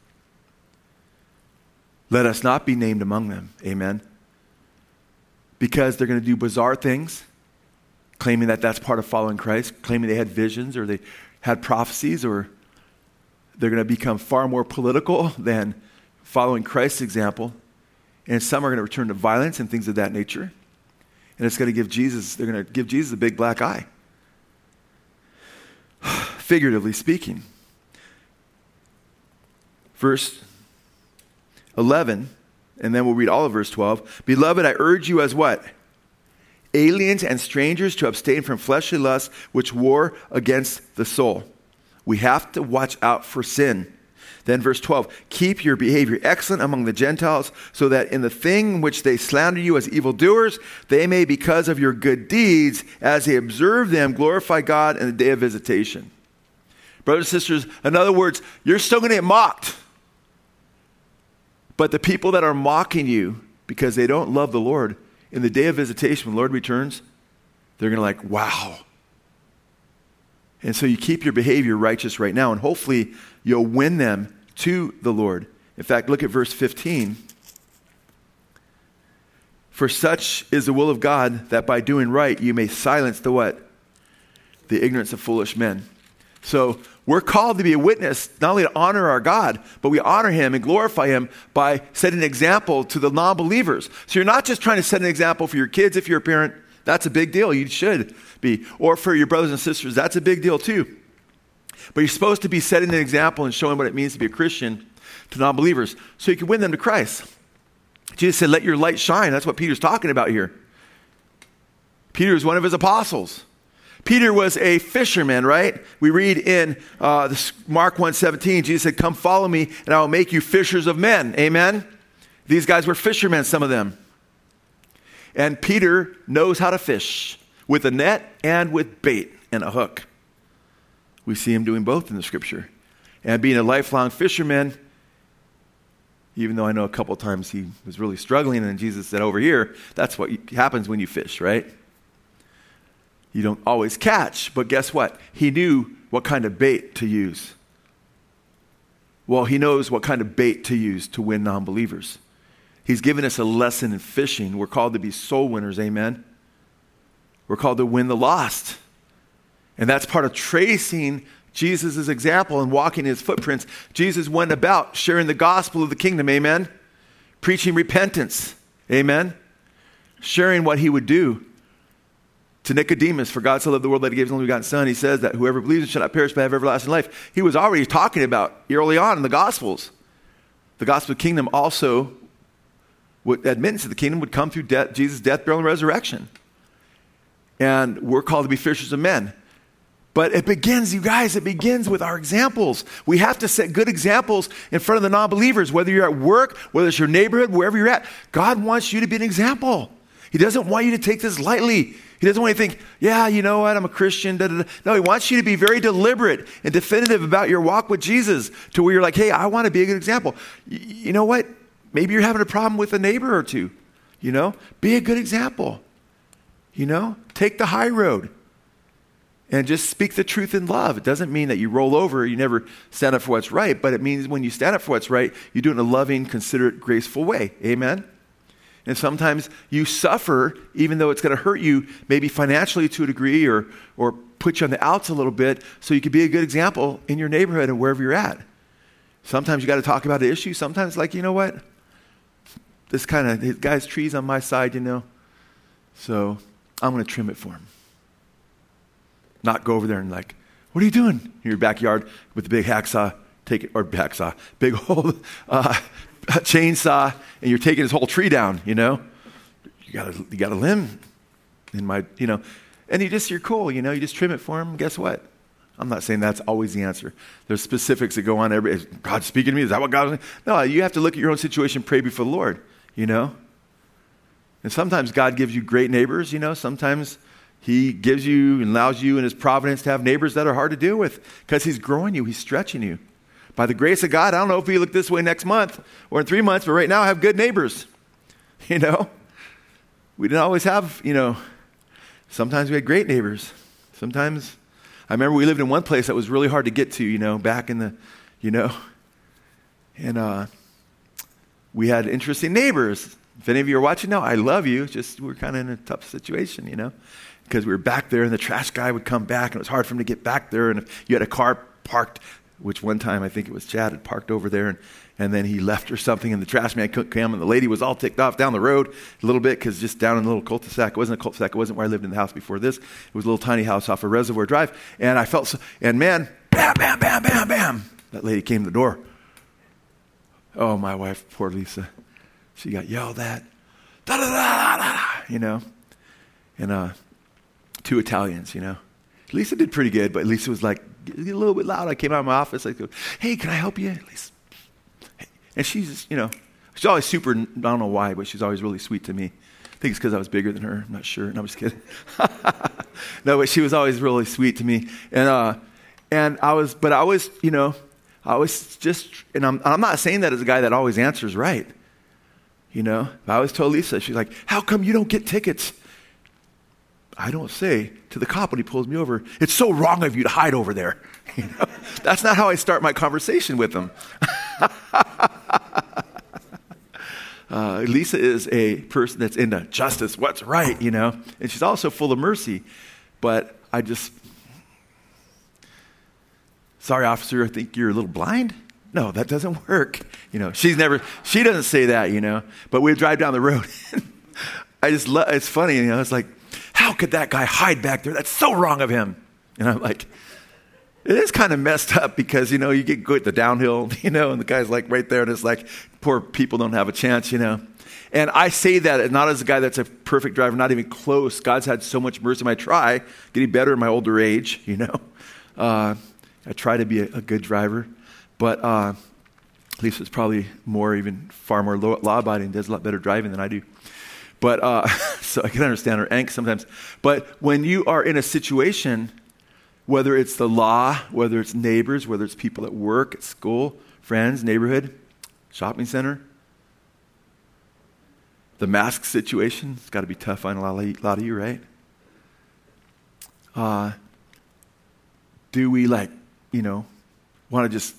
Let us not be named among them. Amen. Because they're going to do bizarre things, claiming that that's part of following Christ, claiming they had visions or they had prophecies, or they're going to become far more political than following Christ's example. And some are going to return to violence and things of that nature. And it's going to give Jesus, they're going to give Jesus a big black eye. Figuratively speaking. Verse 11, and then we'll read all of verse 12. Beloved, I urge you as what? Aliens and strangers to abstain from fleshly lusts which war against the soul. We have to watch out for sin. Then, verse 12, keep your behavior excellent among the Gentiles, so that in the thing which they slander you as evildoers, they may, because of your good deeds, as they observe them, glorify God in the day of visitation. Brothers and sisters, in other words, you're still going to get mocked. But the people that are mocking you because they don't love the Lord, in the day of visitation, when the Lord returns, they're going to like, wow. And so you keep your behavior righteous right now, and hopefully you'll win them to the Lord. In fact, look at verse 15. For such is the will of God that by doing right you may silence the what? The ignorance of foolish men. So we're called to be a witness, not only to honor our God, but we honor Him and glorify Him by setting an example to the non believers. So you're not just trying to set an example for your kids if you're a parent. That's a big deal. You should be. Or for your brothers and sisters. That's a big deal too. But you're supposed to be setting an example and showing what it means to be a Christian to non believers so you can win them to Christ. Jesus said, Let your light shine. That's what Peter's talking about here. Peter is one of his apostles. Peter was a fisherman, right? We read in uh, Mark 1.17, Jesus said, Come follow me, and I will make you fishers of men. Amen? These guys were fishermen, some of them. And Peter knows how to fish with a net and with bait and a hook. We see him doing both in the scripture. And being a lifelong fisherman, even though I know a couple times he was really struggling, and Jesus said, Over here, that's what happens when you fish, right? You don't always catch, but guess what? He knew what kind of bait to use. Well, he knows what kind of bait to use to win non believers. He's given us a lesson in fishing. We're called to be soul winners, amen? We're called to win the lost. And that's part of tracing Jesus' example and walking in his footprints. Jesus went about sharing the gospel of the kingdom, amen? Preaching repentance, amen? Sharing what he would do. To Nicodemus, for God so loved the world that he gave his only begotten Son, he says that whoever believes in shall not perish but have everlasting life. He was already talking about early on in the Gospels. The gospel of the kingdom also, would, admittance of the kingdom would come through death, Jesus' death, burial, and resurrection. And we're called to be fishers of men. But it begins, you guys, it begins with our examples. We have to set good examples in front of the non believers, whether you're at work, whether it's your neighborhood, wherever you're at. God wants you to be an example. He doesn't want you to take this lightly. He doesn't want you to think, yeah, you know what, I'm a Christian. Da, da, da. No, he wants you to be very deliberate and definitive about your walk with Jesus to where you're like, hey, I want to be a good example. Y- you know what? Maybe you're having a problem with a neighbor or two. You know, be a good example. You know, take the high road and just speak the truth in love. It doesn't mean that you roll over, you never stand up for what's right, but it means when you stand up for what's right, you do it in a loving, considerate, graceful way. Amen? And sometimes you suffer, even though it's going to hurt you, maybe financially to a degree or, or put you on the outs a little bit, so you can be a good example in your neighborhood and wherever you're at. Sometimes you got to talk about an issue. Sometimes, like, you know what? This kind of, guy's trees on my side, you know? So I'm going to trim it for him. Not go over there and like, what are you doing in your backyard with the big hacksaw, take it, or hacksaw, big old uh, chainsaw, and you're taking his whole tree down, you know? You got a, you got a limb in my, you know, and you just, you're cool, you know, you just trim it for him. Guess what? I'm not saying that's always the answer. There's specifics that go on. Every, God speaking to me? Is that what God? No, you have to look at your own situation, pray before the Lord, you know? And sometimes God gives you great neighbors, you know? Sometimes He gives you and allows you in His providence to have neighbors that are hard to deal with because He's growing you, He's stretching you. By the grace of God, I don't know if we look this way next month or in three months, but right now I have good neighbors, you know? We didn't always have, you know, sometimes we had great neighbors. Sometimes, I remember we lived in one place that was really hard to get to, you know, back in the, you know, and uh, we had interesting neighbors. If any of you are watching now, I love you. Just we're kind of in a tough situation, you know, because we were back there and the trash guy would come back and it was hard for him to get back there. And if you had a car parked, which one time I think it was Chad had parked over there and, and then he left or something and the trash man couldn't come and the lady was all ticked off down the road a little bit because just down in a little cul-de-sac. It wasn't a cul-de-sac. It wasn't where I lived in the house before this. It was a little tiny house off of Reservoir Drive. And I felt so, and man, bam, bam, bam, bam, bam. That lady came to the door. Oh, my wife, poor Lisa. She got yelled at. Da, da, da, da, you know. And uh, two Italians, you know. Lisa did pretty good, but Lisa was like a little bit loud. I came out of my office. I go, hey, can I help you? Lisa. And she's, you know, she's always super, I don't know why, but she's always really sweet to me. I think it's because I was bigger than her. I'm not sure. No, I'm just kidding. no, but she was always really sweet to me. And, uh, and I was, but I was, you know, I was just, and I'm, I'm not saying that as a guy that always answers right. You know, I always told Lisa, she's like, how come you don't get tickets? I don't say to the cop when he pulls me over, it's so wrong of you to hide over there. You know? That's not how I start my conversation with them. uh, Lisa is a person that's into justice, what's right, you know, and she's also full of mercy. But I just, sorry, officer, I think you're a little blind. No, that doesn't work. You know, she's never, she doesn't say that, you know, but we drive down the road. I just love, it's funny, you know, it's like, how could that guy hide back there? That's so wrong of him. And I'm like, it is kind of messed up because, you know, you get good at the downhill, you know, and the guy's like right there and it's like, poor people don't have a chance, you know. And I say that not as a guy that's a perfect driver, not even close. God's had so much mercy. I try, getting better in my older age, you know. Uh, I try to be a, a good driver. But uh, Lisa's probably more, even far more law abiding, does a lot better driving than I do. But uh, so I can understand her angst sometimes. But when you are in a situation, whether it's the law, whether it's neighbors, whether it's people at work, at school, friends, neighborhood, shopping center, the mask situation, it's got to be tough on a lot of, lot of you, right? Uh, do we like, you know, want to just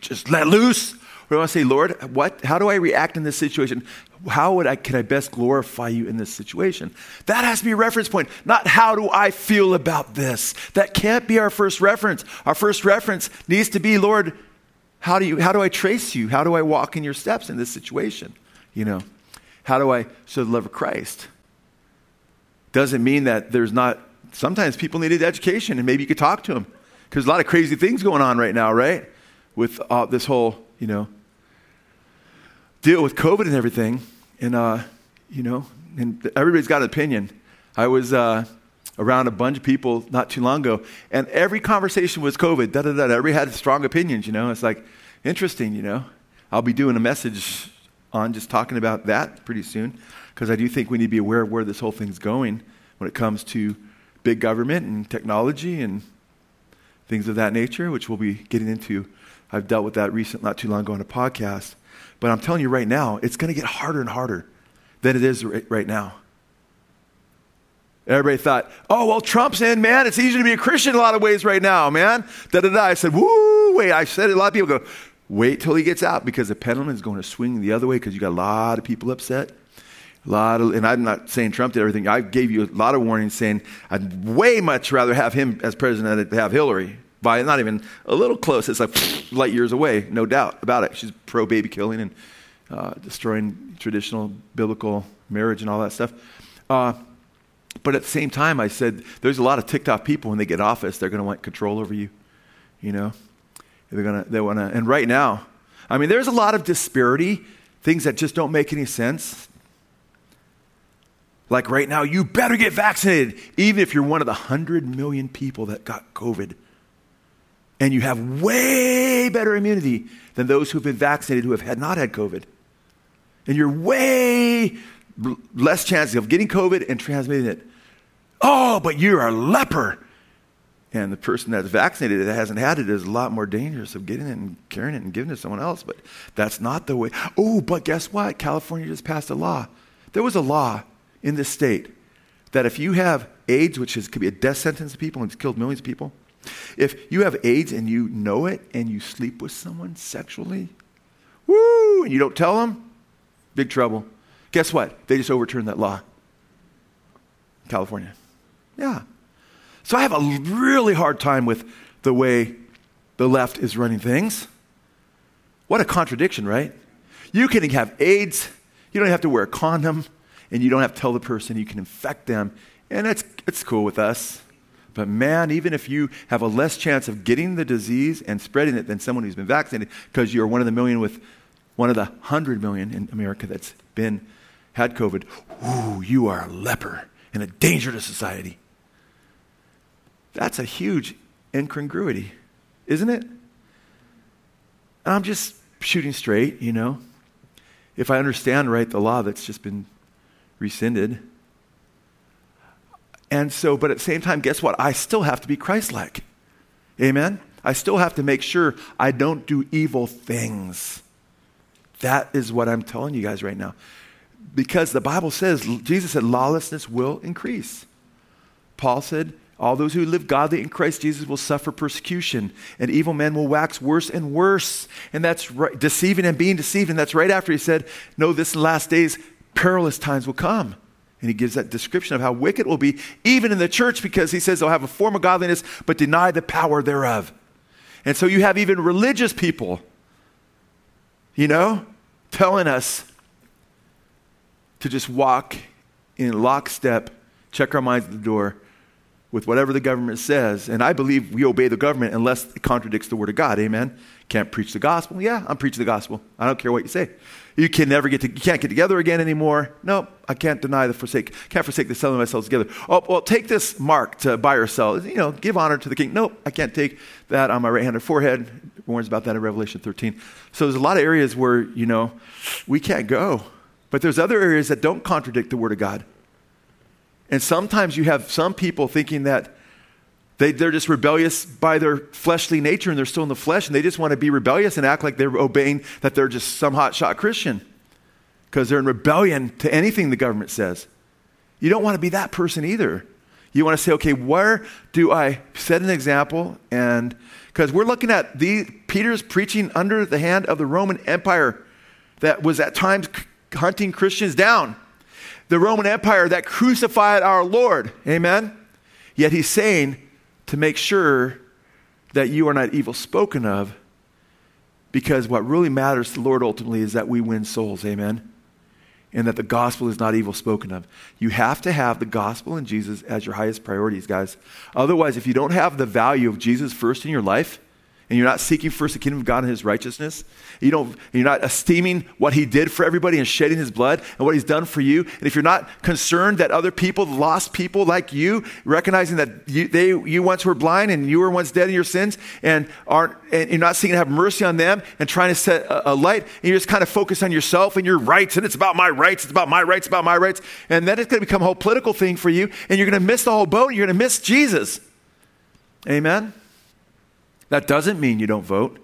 just let loose? Or do I say, Lord, what? How do I react in this situation? How would I, can I best glorify you in this situation? That has to be a reference point, not how do I feel about this. That can't be our first reference. Our first reference needs to be, Lord, how do, you, how do I trace you? How do I walk in your steps in this situation? You know, how do I show the love of Christ? Doesn't mean that there's not, sometimes people needed education and maybe you could talk to them because a lot of crazy things going on right now, right? With uh, this whole, you know, deal with COVID and everything, and uh, you know, and everybody's got an opinion. I was uh, around a bunch of people not too long ago, and every conversation was COVID. Da da da. Everybody had strong opinions. You know, it's like interesting. You know, I'll be doing a message on just talking about that pretty soon because I do think we need to be aware of where this whole thing's going when it comes to big government and technology and things of that nature, which we'll be getting into. I've dealt with that recent, not too long ago on a podcast. But I'm telling you right now, it's going to get harder and harder than it is right now. Everybody thought, oh, well, Trump's in, man. It's easy to be a Christian in a lot of ways right now, man. Da da da. I said, woo, wait. I said it. A lot of people go, wait till he gets out because the pendulum is going to swing the other way because you got a lot of people upset. A lot of, and I'm not saying Trump did everything. I gave you a lot of warnings saying I'd way much rather have him as president than have Hillary by not even a little close. It's like light years away, no doubt about it. She's pro baby killing and uh, destroying traditional biblical marriage and all that stuff. Uh, But at the same time, I said, there's a lot of ticked off people when they get office, they're going to want control over you. You know? They're going to, they want to, and right now, I mean, there's a lot of disparity, things that just don't make any sense. Like right now, you better get vaccinated, even if you're one of the 100 million people that got COVID. And you have way better immunity than those who've been vaccinated who have had not had COVID. And you're way less chances of getting COVID and transmitting it. Oh, but you're a leper. And the person that's vaccinated that hasn't had it is a lot more dangerous of getting it and carrying it and giving it to someone else. But that's not the way. Oh, but guess what? California just passed a law. There was a law in this state that if you have AIDS, which is, could be a death sentence to people and it's killed millions of people, if you have AIDS and you know it and you sleep with someone sexually, woo, and you don't tell them, big trouble. Guess what? They just overturned that law. California. Yeah. So I have a really hard time with the way the left is running things. What a contradiction, right? You can have AIDS, you don't have to wear a condom, and you don't have to tell the person you can infect them, and it's, it's cool with us. But man, even if you have a less chance of getting the disease and spreading it than someone who's been vaccinated, because you're one of the million with one of the hundred million in America that's been had COVID, ooh, you are a leper and a danger to society. That's a huge incongruity, isn't it? And I'm just shooting straight, you know. If I understand right the law that's just been rescinded. And so, but at the same time, guess what? I still have to be Christ like. Amen? I still have to make sure I don't do evil things. That is what I'm telling you guys right now because the Bible says, Jesus said, lawlessness will increase. Paul said, all those who live godly in Christ Jesus will suffer persecution, and evil men will wax worse and worse. And that's right, deceiving and being deceived. And that's right after he said, No, this last days, perilous times will come. And he gives that description of how wicked it will be, even in the church, because he says they'll have a form of godliness, but deny the power thereof. And so you have even religious people, you know, telling us to just walk in lockstep, check our minds at the door with whatever the government says. And I believe we obey the government unless it contradicts the word of God. Amen. Can't preach the gospel. Yeah, I'm preaching the gospel. I don't care what you say. You can never get to, you can't get together again anymore. No, I can't deny the forsake, can't forsake the selling myself together. Oh, well, take this mark to buy or sell. You know, give honor to the king. Nope, I can't take that on my right hand or forehead. Warns about that in Revelation 13. So there's a lot of areas where, you know, we can't go. But there's other areas that don't contradict the Word of God. And sometimes you have some people thinking that they, they're just rebellious by their fleshly nature and they're still in the flesh and they just want to be rebellious and act like they're obeying that they're just some hotshot Christian because they're in rebellion to anything the government says. You don't want to be that person either. You want to say, okay, where do I set an example? And because we're looking at the Peter's preaching under the hand of the Roman Empire that was at times hunting Christians down. The Roman Empire that crucified our Lord. Amen? Yet he's saying to make sure that you are not evil spoken of, because what really matters to the Lord ultimately is that we win souls. Amen? And that the gospel is not evil spoken of. You have to have the gospel and Jesus as your highest priorities, guys. Otherwise, if you don't have the value of Jesus first in your life, and you're not seeking first the kingdom of God and his righteousness, you don't, you're not esteeming what he did for everybody and shedding his blood and what he's done for you, and if you're not concerned that other people, lost people like you, recognizing that you, they, you once were blind and you were once dead in your sins, and, aren't, and you're not seeking to have mercy on them and trying to set a, a light, and you're just kind of focused on yourself and your rights, and it's about my rights, it's about my rights, it's about my rights, and then it's going to become a whole political thing for you, and you're going to miss the whole boat, and you're going to miss Jesus. Amen? That doesn't mean you don't vote.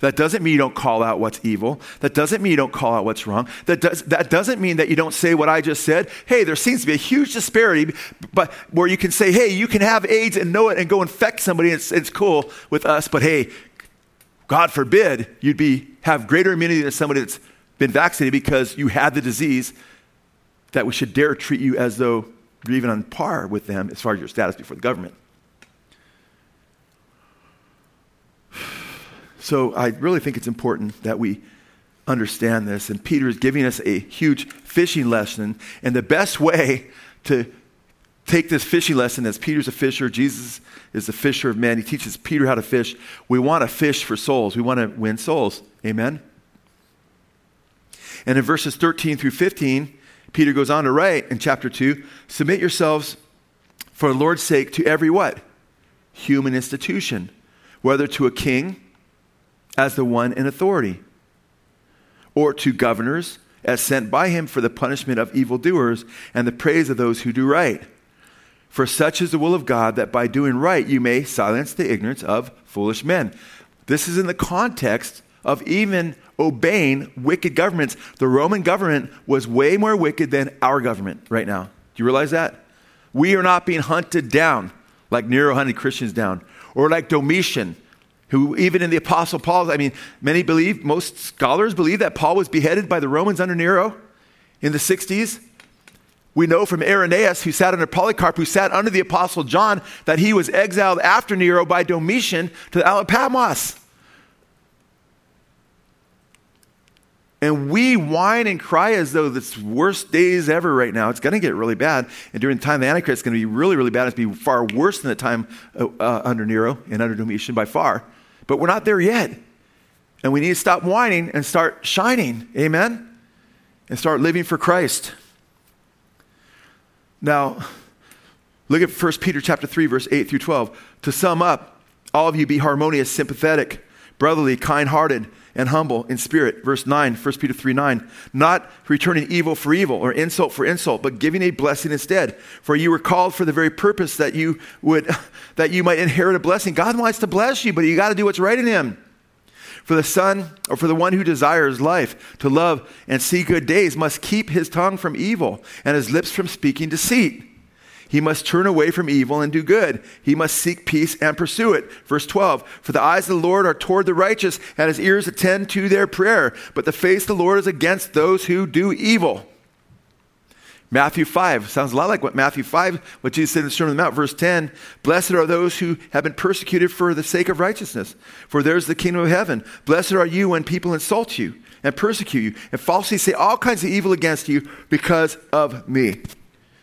That doesn't mean you don't call out what's evil. That doesn't mean you don't call out what's wrong. That, does, that doesn't mean that you don't say what I just said. Hey, there seems to be a huge disparity, but where you can say, hey, you can have AIDS and know it and go infect somebody. It's, it's cool with us, but hey, God forbid you'd be, have greater immunity than somebody that's been vaccinated because you had the disease that we should dare treat you as though you're even on par with them as far as your status before the government. So I really think it's important that we understand this. And Peter is giving us a huge fishing lesson. And the best way to take this fishing lesson as Peter's a fisher, Jesus is a fisher of men. He teaches Peter how to fish. We want to fish for souls, we want to win souls. Amen? And in verses 13 through 15, Peter goes on to write in chapter 2 submit yourselves for the Lord's sake to every what? Human institution, whether to a king as the one in authority, or to governors as sent by him for the punishment of evildoers and the praise of those who do right. For such is the will of God that by doing right you may silence the ignorance of foolish men. This is in the context of even obeying wicked governments. The Roman government was way more wicked than our government right now. Do you realize that? We are not being hunted down like Nero hunted Christians down, or like Domitian, who even in the Apostle Paul, I mean, many believe, most scholars believe that Paul was beheaded by the Romans under Nero in the 60s. We know from Irenaeus, who sat under Polycarp, who sat under the Apostle John, that he was exiled after Nero by Domitian to the Isle of Patmos. And we whine and cry as though it's worst days ever right now. It's going to get really bad. And during the time of the Antichrist, it's going to be really, really bad. It's going to be far worse than the time uh, uh, under Nero and under Domitian by far. But we're not there yet. And we need to stop whining and start shining. Amen? And start living for Christ. Now, look at 1 Peter chapter 3, verse 8 through 12. To sum up, all of you be harmonious, sympathetic, brotherly, kind hearted, and humble in spirit. Verse 9, 1 Peter 3 9. Not returning evil for evil or insult for insult, but giving a blessing instead. For you were called for the very purpose that you would that you might inherit a blessing. God wants to bless you, but you got to do what's right in him. For the son, or for the one who desires life, to love and see good days, must keep his tongue from evil and his lips from speaking deceit. He must turn away from evil and do good. He must seek peace and pursue it. Verse 12 For the eyes of the Lord are toward the righteous, and his ears attend to their prayer. But the face of the Lord is against those who do evil. Matthew 5 sounds a lot like what Matthew 5, what Jesus said in the Sermon on the Mount, verse 10 Blessed are those who have been persecuted for the sake of righteousness, for there's the kingdom of heaven. Blessed are you when people insult you and persecute you and falsely say all kinds of evil against you because of me.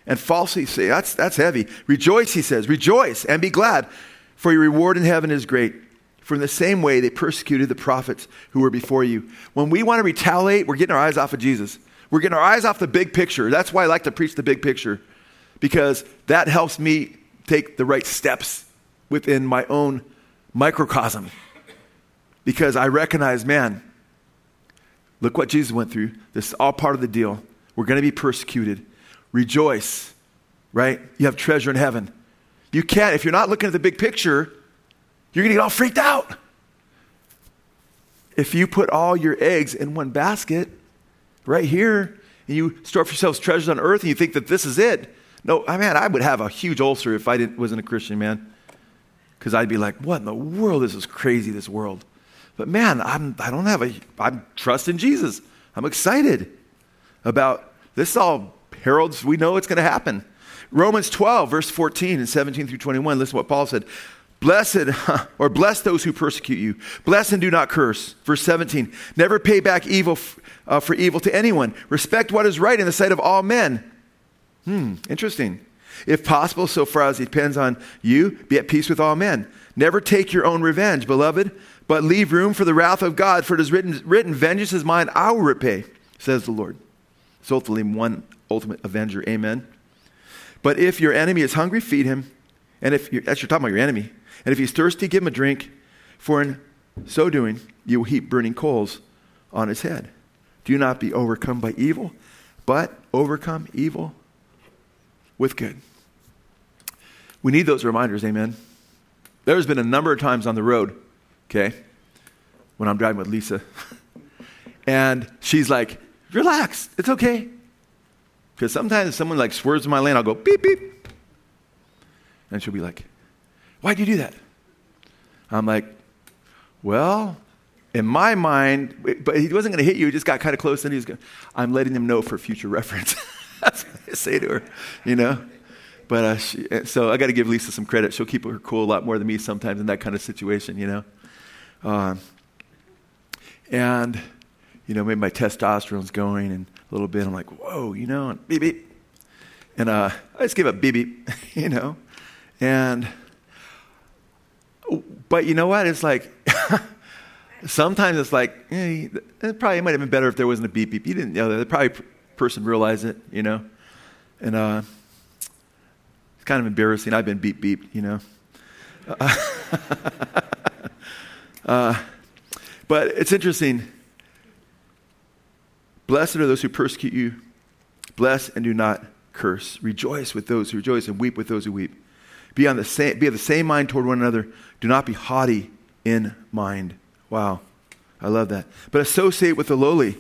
And falsely say, that's, that's heavy. Rejoice, he says, rejoice and be glad, for your reward in heaven is great. For in the same way they persecuted the prophets who were before you. When we want to retaliate, we're getting our eyes off of Jesus. We're getting our eyes off the big picture. That's why I like to preach the big picture, because that helps me take the right steps within my own microcosm. Because I recognize, man, look what Jesus went through. This is all part of the deal. We're going to be persecuted. Rejoice, right? You have treasure in heaven. You can't, if you're not looking at the big picture, you're going to get all freaked out. If you put all your eggs in one basket, right here, and you store for yourselves treasures on earth and you think that this is it. No, I mean, I would have a huge ulcer if I wasn't a Christian, man. Because I'd be like, what in the world? This is crazy, this world. But man, I'm, I don't have a, I'm trusting Jesus. I'm excited about this all heralds, we know it's going to happen. Romans 12, verse 14 and 17 through 21, listen to what Paul said. Blessed, or bless those who persecute you. Bless and do not curse. Verse 17. Never pay back evil uh, for evil to anyone. Respect what is right in the sight of all men. Hmm, interesting. If possible, so far as it depends on you, be at peace with all men. Never take your own revenge, beloved, but leave room for the wrath of God, for it is written, written Vengeance is mine, I will repay, says the Lord. So ultimately, one ultimate avenger. Amen. But if your enemy is hungry, feed him. And if you're, that's you're talking about your enemy. And if he's thirsty, give him a drink. For in so doing, you will heap burning coals on his head. Do not be overcome by evil, but overcome evil with good. We need those reminders, amen. There's been a number of times on the road, okay, when I'm driving with Lisa, and she's like, relax, it's okay. Because sometimes someone like swerves in my lane, I'll go beep, beep. And she'll be like, Why'd you do that? I'm like, Well, in my mind, but he wasn't going to hit you. He just got kind of close and he's going, I'm letting him know for future reference. That's what I say to her, you know? But uh, she, so I got to give Lisa some credit. She'll keep her cool a lot more than me sometimes in that kind of situation, you know? Um, and, you know, maybe my testosterone's going and little bit. I'm like, whoa, you know, and beep, beep. And uh, I just give a beep beep, you know. And, but you know what? It's like, sometimes it's like, eh, it probably might have been better if there wasn't a beep beep. You didn't know that. The probably person realized it, you know. And uh, it's kind of embarrassing. I've been beep beeped, you know. uh, but it's interesting. Blessed are those who persecute you. Bless and do not curse. Rejoice with those who rejoice and weep with those who weep. Be, on the same, be of the same mind toward one another. Do not be haughty in mind. Wow. I love that. But associate with the lowly.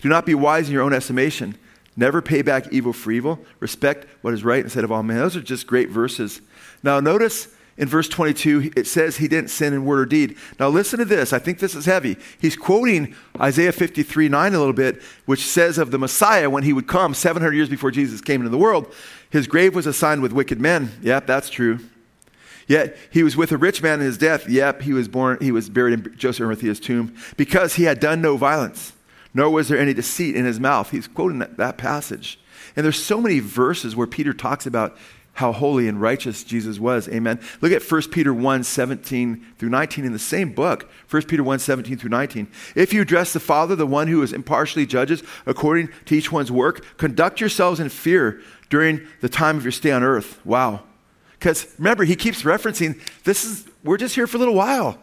Do not be wise in your own estimation. Never pay back evil for evil. Respect what is right instead of all men. Those are just great verses. Now, notice in verse 22, it says he didn't sin in word or deed. Now, listen to this. I think this is heavy. He's quoting Isaiah 53 9 a little bit, which says of the Messiah when he would come 700 years before Jesus came into the world, his grave was assigned with wicked men. Yep, that's true. Yet he was with a rich man in his death. Yep, he was born, he was buried in Joseph Arimathea's tomb because he had done no violence, nor was there any deceit in his mouth. He's quoting that, that passage. And there's so many verses where Peter talks about how holy and righteous Jesus was. Amen. Look at 1 Peter 1 17 through 19 in the same book. 1 Peter 1 17 through 19. If you address the Father, the one who is impartially judges according to each one's work, conduct yourselves in fear during the time of your stay on earth. Wow. Because remember, he keeps referencing this is, we're just here for a little while.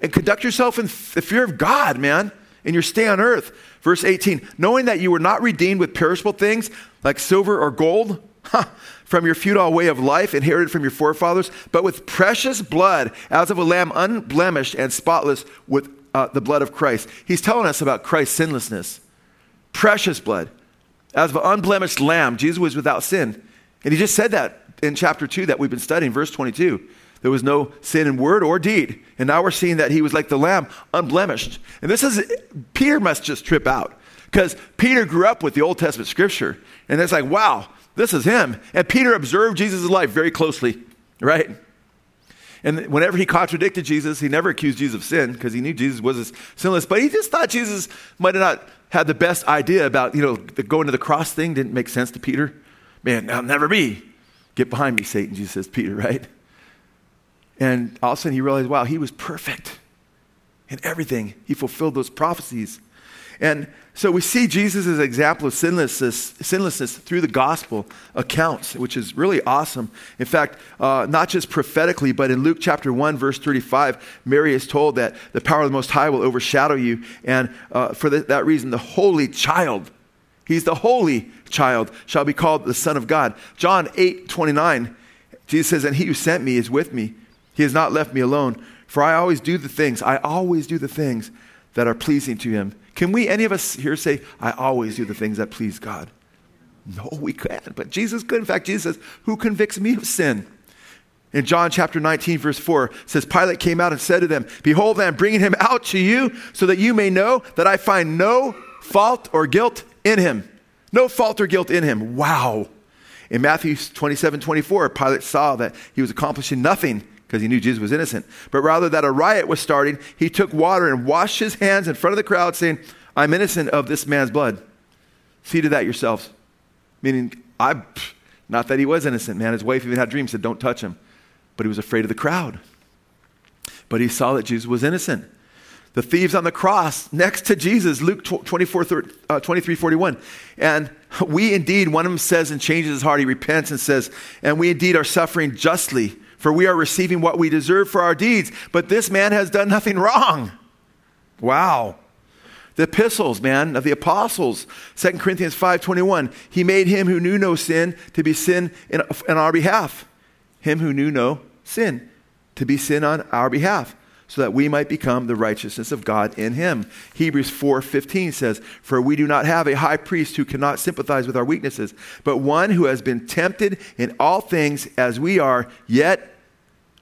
And conduct yourself in the fear of God, man, in your stay on earth. Verse 18, knowing that you were not redeemed with perishable things like silver or gold from your futile way of life inherited from your forefathers, but with precious blood, as of a lamb unblemished and spotless with uh, the blood of Christ. He's telling us about Christ's sinlessness. Precious blood, as of an unblemished lamb. Jesus was without sin. And he just said that in chapter 2 that we've been studying, verse 22. There was no sin in word or deed. And now we're seeing that he was like the lamb, unblemished. And this is, Peter must just trip out because Peter grew up with the Old Testament scripture. And it's like, wow, this is him. And Peter observed Jesus' life very closely, right? And whenever he contradicted Jesus, he never accused Jesus of sin because he knew Jesus was sinless. But he just thought Jesus might have not had the best idea about, you know, the going to the cross thing didn't make sense to Peter. Man, that'll never be. Get behind me, Satan, Jesus says, Peter, right? And all of a sudden he realized, wow, he was perfect in everything. He fulfilled those prophecies. And so we see Jesus example of sinlessness, sinlessness through the gospel accounts, which is really awesome. In fact, uh, not just prophetically, but in Luke chapter 1, verse 35, Mary is told that the power of the Most High will overshadow you. And uh, for the, that reason, the holy child, he's the holy child, shall be called the Son of God. John 8, 29, Jesus says, And he who sent me is with me. He has not left me alone, for I always do the things, I always do the things that are pleasing to him. Can we, any of us here, say, I always do the things that please God? No, we can't. But Jesus could. In fact, Jesus says, Who convicts me of sin? In John chapter 19, verse 4, says, Pilate came out and said to them, Behold, I am bringing him out to you so that you may know that I find no fault or guilt in him. No fault or guilt in him. Wow. In Matthew 27, 24, Pilate saw that he was accomplishing nothing because he knew Jesus was innocent, but rather that a riot was starting, he took water and washed his hands in front of the crowd, saying, I'm innocent of this man's blood. See to that yourselves. Meaning, I, not that he was innocent, man. His wife even had dreams, said, Don't touch him. But he was afraid of the crowd. But he saw that Jesus was innocent. The thieves on the cross next to Jesus, Luke 24, uh, 23, 41. And we indeed, one of them says and changes his heart, he repents and says, And we indeed are suffering justly for we are receiving what we deserve for our deeds. But this man has done nothing wrong. Wow. The epistles, man, of the apostles, 2 Corinthians 5.21, he made him who knew no sin to be sin in, in our behalf. Him who knew no sin to be sin on our behalf so that we might become the righteousness of God in him. Hebrews 4:15 says, "For we do not have a high priest who cannot sympathize with our weaknesses, but one who has been tempted in all things as we are, yet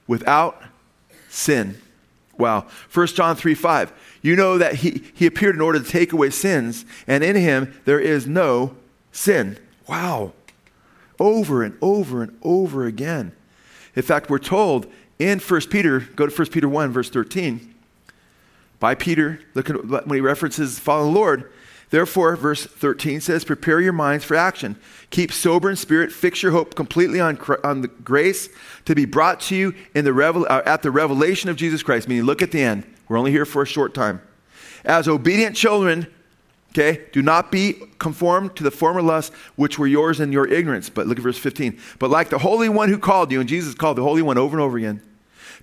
without sin. Wow. 1 John 3 5. You know that he, he appeared in order to take away sins, and in him there is no sin. Wow. Over and over and over again. In fact, we're told in 1 Peter, go to 1 Peter 1, verse 13, by Peter, look at when he references following the Lord, Therefore, verse 13 says, Prepare your minds for action. Keep sober in spirit. Fix your hope completely on, on the grace to be brought to you in the revel, uh, at the revelation of Jesus Christ. Meaning, look at the end. We're only here for a short time. As obedient children, okay, do not be conformed to the former lusts which were yours in your ignorance. But look at verse 15. But like the Holy One who called you, and Jesus called the Holy One over and over again,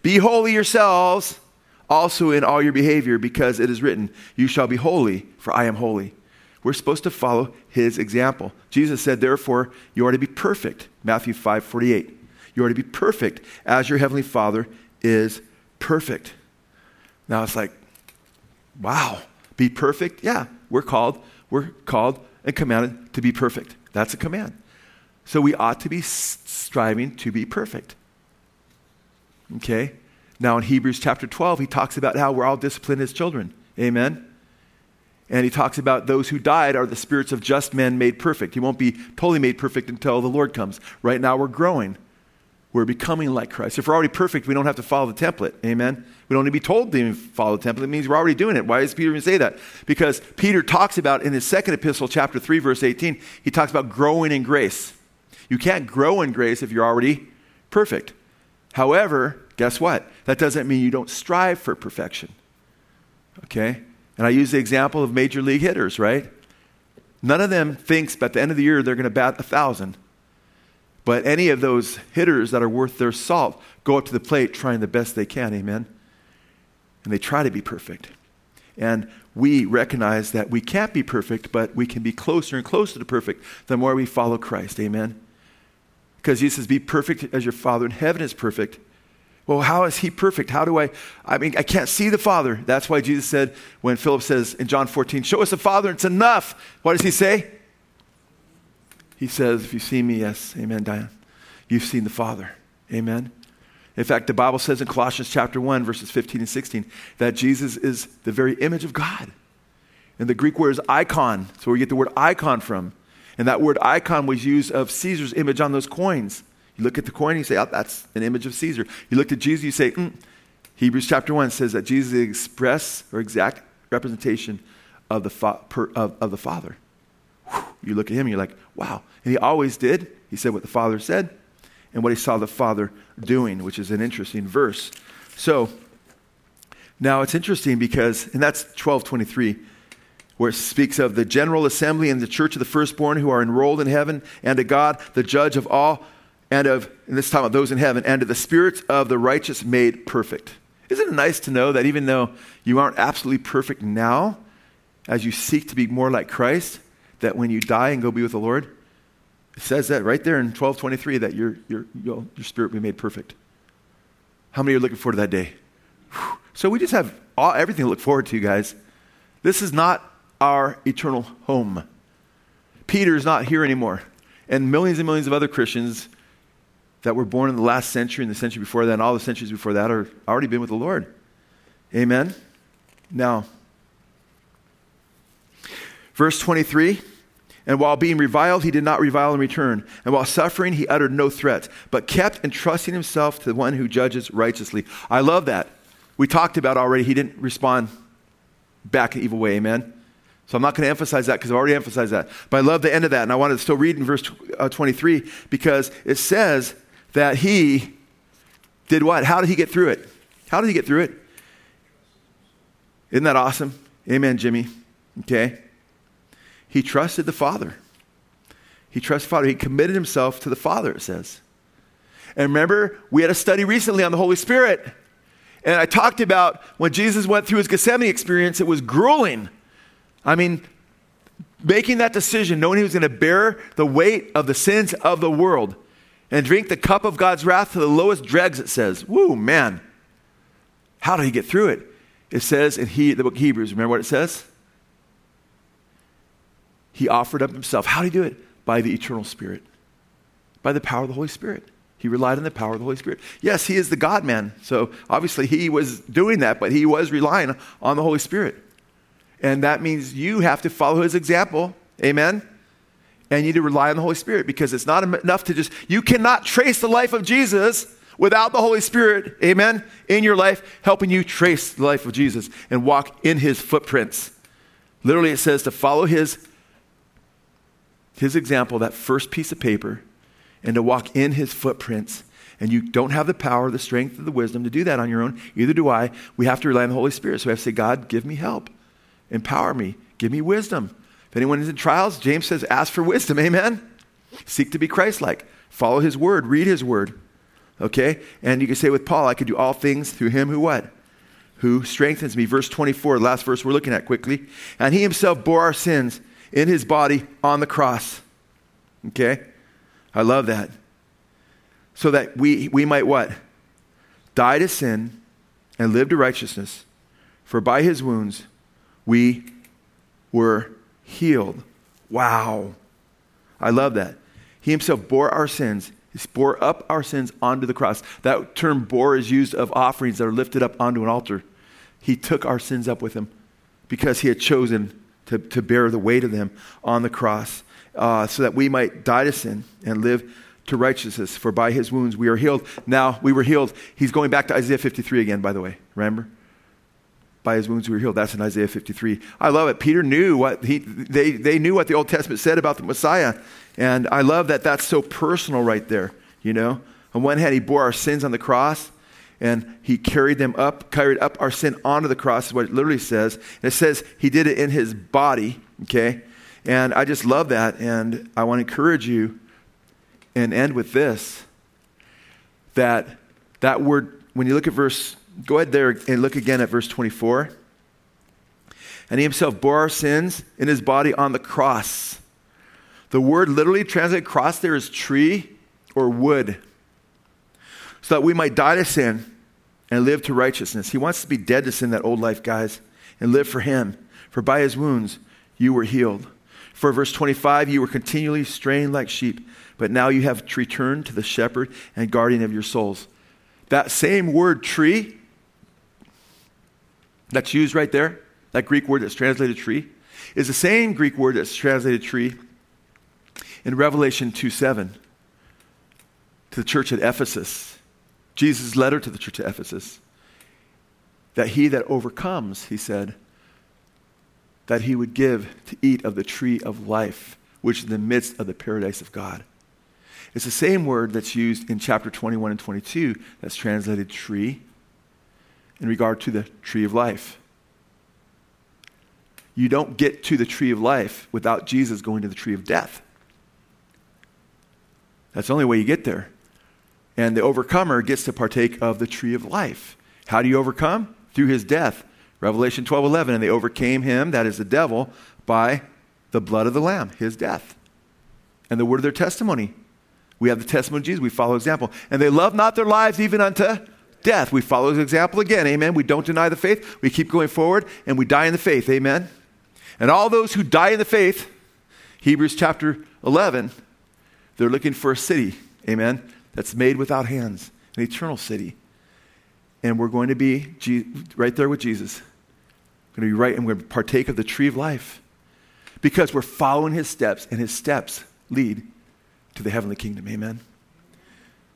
be holy yourselves also in all your behavior, because it is written, You shall be holy, for I am holy. We're supposed to follow his example. Jesus said, therefore, you are to be perfect. Matthew 5 48. You are to be perfect as your heavenly Father is perfect. Now it's like, wow, be perfect? Yeah, we're called, we're called and commanded to be perfect. That's a command. So we ought to be striving to be perfect. Okay? Now in Hebrews chapter 12, he talks about how we're all disciplined as children. Amen? And he talks about those who died are the spirits of just men made perfect. He won't be totally made perfect until the Lord comes. Right now, we're growing. We're becoming like Christ. If we're already perfect, we don't have to follow the template. Amen? We don't need to be told to follow the template. It means we're already doing it. Why does Peter even say that? Because Peter talks about in his second epistle, chapter 3, verse 18, he talks about growing in grace. You can't grow in grace if you're already perfect. However, guess what? That doesn't mean you don't strive for perfection. Okay? And I use the example of major league hitters, right? None of them thinks at the end of the year they're going to bat a thousand. But any of those hitters that are worth their salt go up to the plate trying the best they can, amen? And they try to be perfect. And we recognize that we can't be perfect, but we can be closer and closer to perfect the more we follow Christ, amen? Because Jesus says, Be perfect as your Father in heaven is perfect. Well, how is he perfect? How do I? I mean, I can't see the Father. That's why Jesus said, when Philip says in John 14, Show us the Father, it's enough. What does he say? He says, If you see me, yes, amen, Diane. You've seen the Father. Amen. In fact, the Bible says in Colossians chapter 1, verses 15 and 16, that Jesus is the very image of God. And the Greek word is icon. So we get the word icon from. And that word icon was used of Caesar's image on those coins. You look at the coin, you say, oh, that's an image of Caesar. You look at Jesus, you say, mm. Hebrews chapter 1 says that Jesus is the express or exact representation of the, fa- per, of, of, the Father. Whew. You look at him you're like, wow. And he always did. He said what the Father said and what he saw the Father doing, which is an interesting verse. So, now it's interesting because, and that's 1223, where it speaks of the general assembly and the church of the firstborn who are enrolled in heaven, and to God, the judge of all and of, and this time of those in heaven, and of the spirits of the righteous made perfect. Isn't it nice to know that even though you aren't absolutely perfect now, as you seek to be more like Christ, that when you die and go be with the Lord, it says that right there in 1223 that your, your, your spirit will be made perfect. How many are looking forward to that day? Whew. So we just have all, everything to look forward to, guys. This is not our eternal home. Peter is not here anymore. And millions and millions of other Christians that were born in the last century and the century before that and all the centuries before that are already been with the Lord. Amen? Now, verse 23 And while being reviled, he did not revile in return. And while suffering, he uttered no threats, but kept entrusting himself to the one who judges righteously. I love that. We talked about already, he didn't respond back in evil way. Amen? So I'm not going to emphasize that because I've already emphasized that. But I love the end of that. And I want to still read in verse uh, 23 because it says that he did what? How did he get through it? How did he get through it? Isn't that awesome? Amen, Jimmy. Okay. He trusted the Father. He trusted the Father. He committed himself to the Father, it says. And remember, we had a study recently on the Holy Spirit. And I talked about when Jesus went through his Gethsemane experience, it was grueling. I mean, making that decision, knowing he was going to bear the weight of the sins of the world and drink the cup of God's wrath to the lowest dregs, it says. Woo, man. How did he get through it? It says in he, the book of Hebrews, remember what it says? He offered up himself. How did he do it? By the eternal Spirit, by the power of the Holy Spirit. He relied on the power of the Holy Spirit. Yes, he is the God man. So obviously he was doing that, but he was relying on the Holy Spirit. And that means you have to follow his example. Amen? And you need to rely on the Holy Spirit because it's not enough to just, you cannot trace the life of Jesus without the Holy Spirit, amen, in your life, helping you trace the life of Jesus and walk in his footprints. Literally, it says to follow his, his example, that first piece of paper, and to walk in his footprints. And you don't have the power, the strength, or the wisdom to do that on your own. Either do I. We have to rely on the Holy Spirit. So we have to say, God, give me help. Empower me. Give me wisdom. If anyone is in trials, James says, ask for wisdom. Amen. Seek to be Christ like. Follow his word. Read his word. Okay? And you can say with Paul, I can do all things through him who what? Who strengthens me. Verse 24, last verse we're looking at quickly. And he himself bore our sins in his body on the cross. Okay? I love that. So that we, we might what? Die to sin and live to righteousness. For by his wounds we were healed. Wow. I love that. He himself bore our sins. He bore up our sins onto the cross. That term bore is used of offerings that are lifted up onto an altar. He took our sins up with him because he had chosen to, to bear the weight of them on the cross uh, so that we might die to sin and live to righteousness. For by his wounds we are healed. Now we were healed. He's going back to Isaiah 53 again, by the way. Remember? By his wounds we were healed. That's in Isaiah 53. I love it. Peter knew what he, they, they knew what the Old Testament said about the Messiah. And I love that that's so personal right there, you know? On one hand, he bore our sins on the cross and he carried them up, carried up our sin onto the cross, is what it literally says. And it says he did it in his body, okay? And I just love that. And I want to encourage you and end with this that that word, when you look at verse, go ahead there and look again at verse 24. And he himself bore our sins in his body on the cross the word literally translated cross there is tree or wood. So that we might die to sin and live to righteousness. He wants to be dead to sin, that old life, guys, and live for him. For by his wounds you were healed. For verse 25, you were continually straying like sheep, but now you have returned to the shepherd and guardian of your souls. That same word tree that's used right there, that Greek word that's translated tree, is the same Greek word that's translated tree in Revelation 2 7 to the church at Ephesus, Jesus' letter to the church at Ephesus, that he that overcomes, he said, that he would give to eat of the tree of life, which is in the midst of the paradise of God. It's the same word that's used in chapter 21 and 22 that's translated tree in regard to the tree of life. You don't get to the tree of life without Jesus going to the tree of death. That's the only way you get there. And the overcomer gets to partake of the tree of life. How do you overcome? Through his death. Revelation 12 11. And they overcame him, that is the devil, by the blood of the Lamb, his death. And the word of their testimony. We have the testimony of Jesus. We follow example. And they love not their lives even unto death. We follow his example again. Amen. We don't deny the faith. We keep going forward and we die in the faith. Amen. And all those who die in the faith, Hebrews chapter 11, they're looking for a city, amen, that's made without hands, an eternal city. And we're going to be right there with Jesus. We're going to be right and we're going to partake of the tree of life because we're following his steps, and his steps lead to the heavenly kingdom. Amen.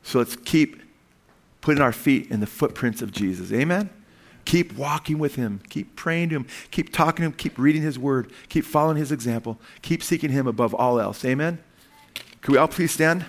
So let's keep putting our feet in the footprints of Jesus. Amen. Keep walking with him. Keep praying to him. Keep talking to him. Keep reading his word. Keep following his example. Keep seeking him above all else. Amen. Can we all please stand?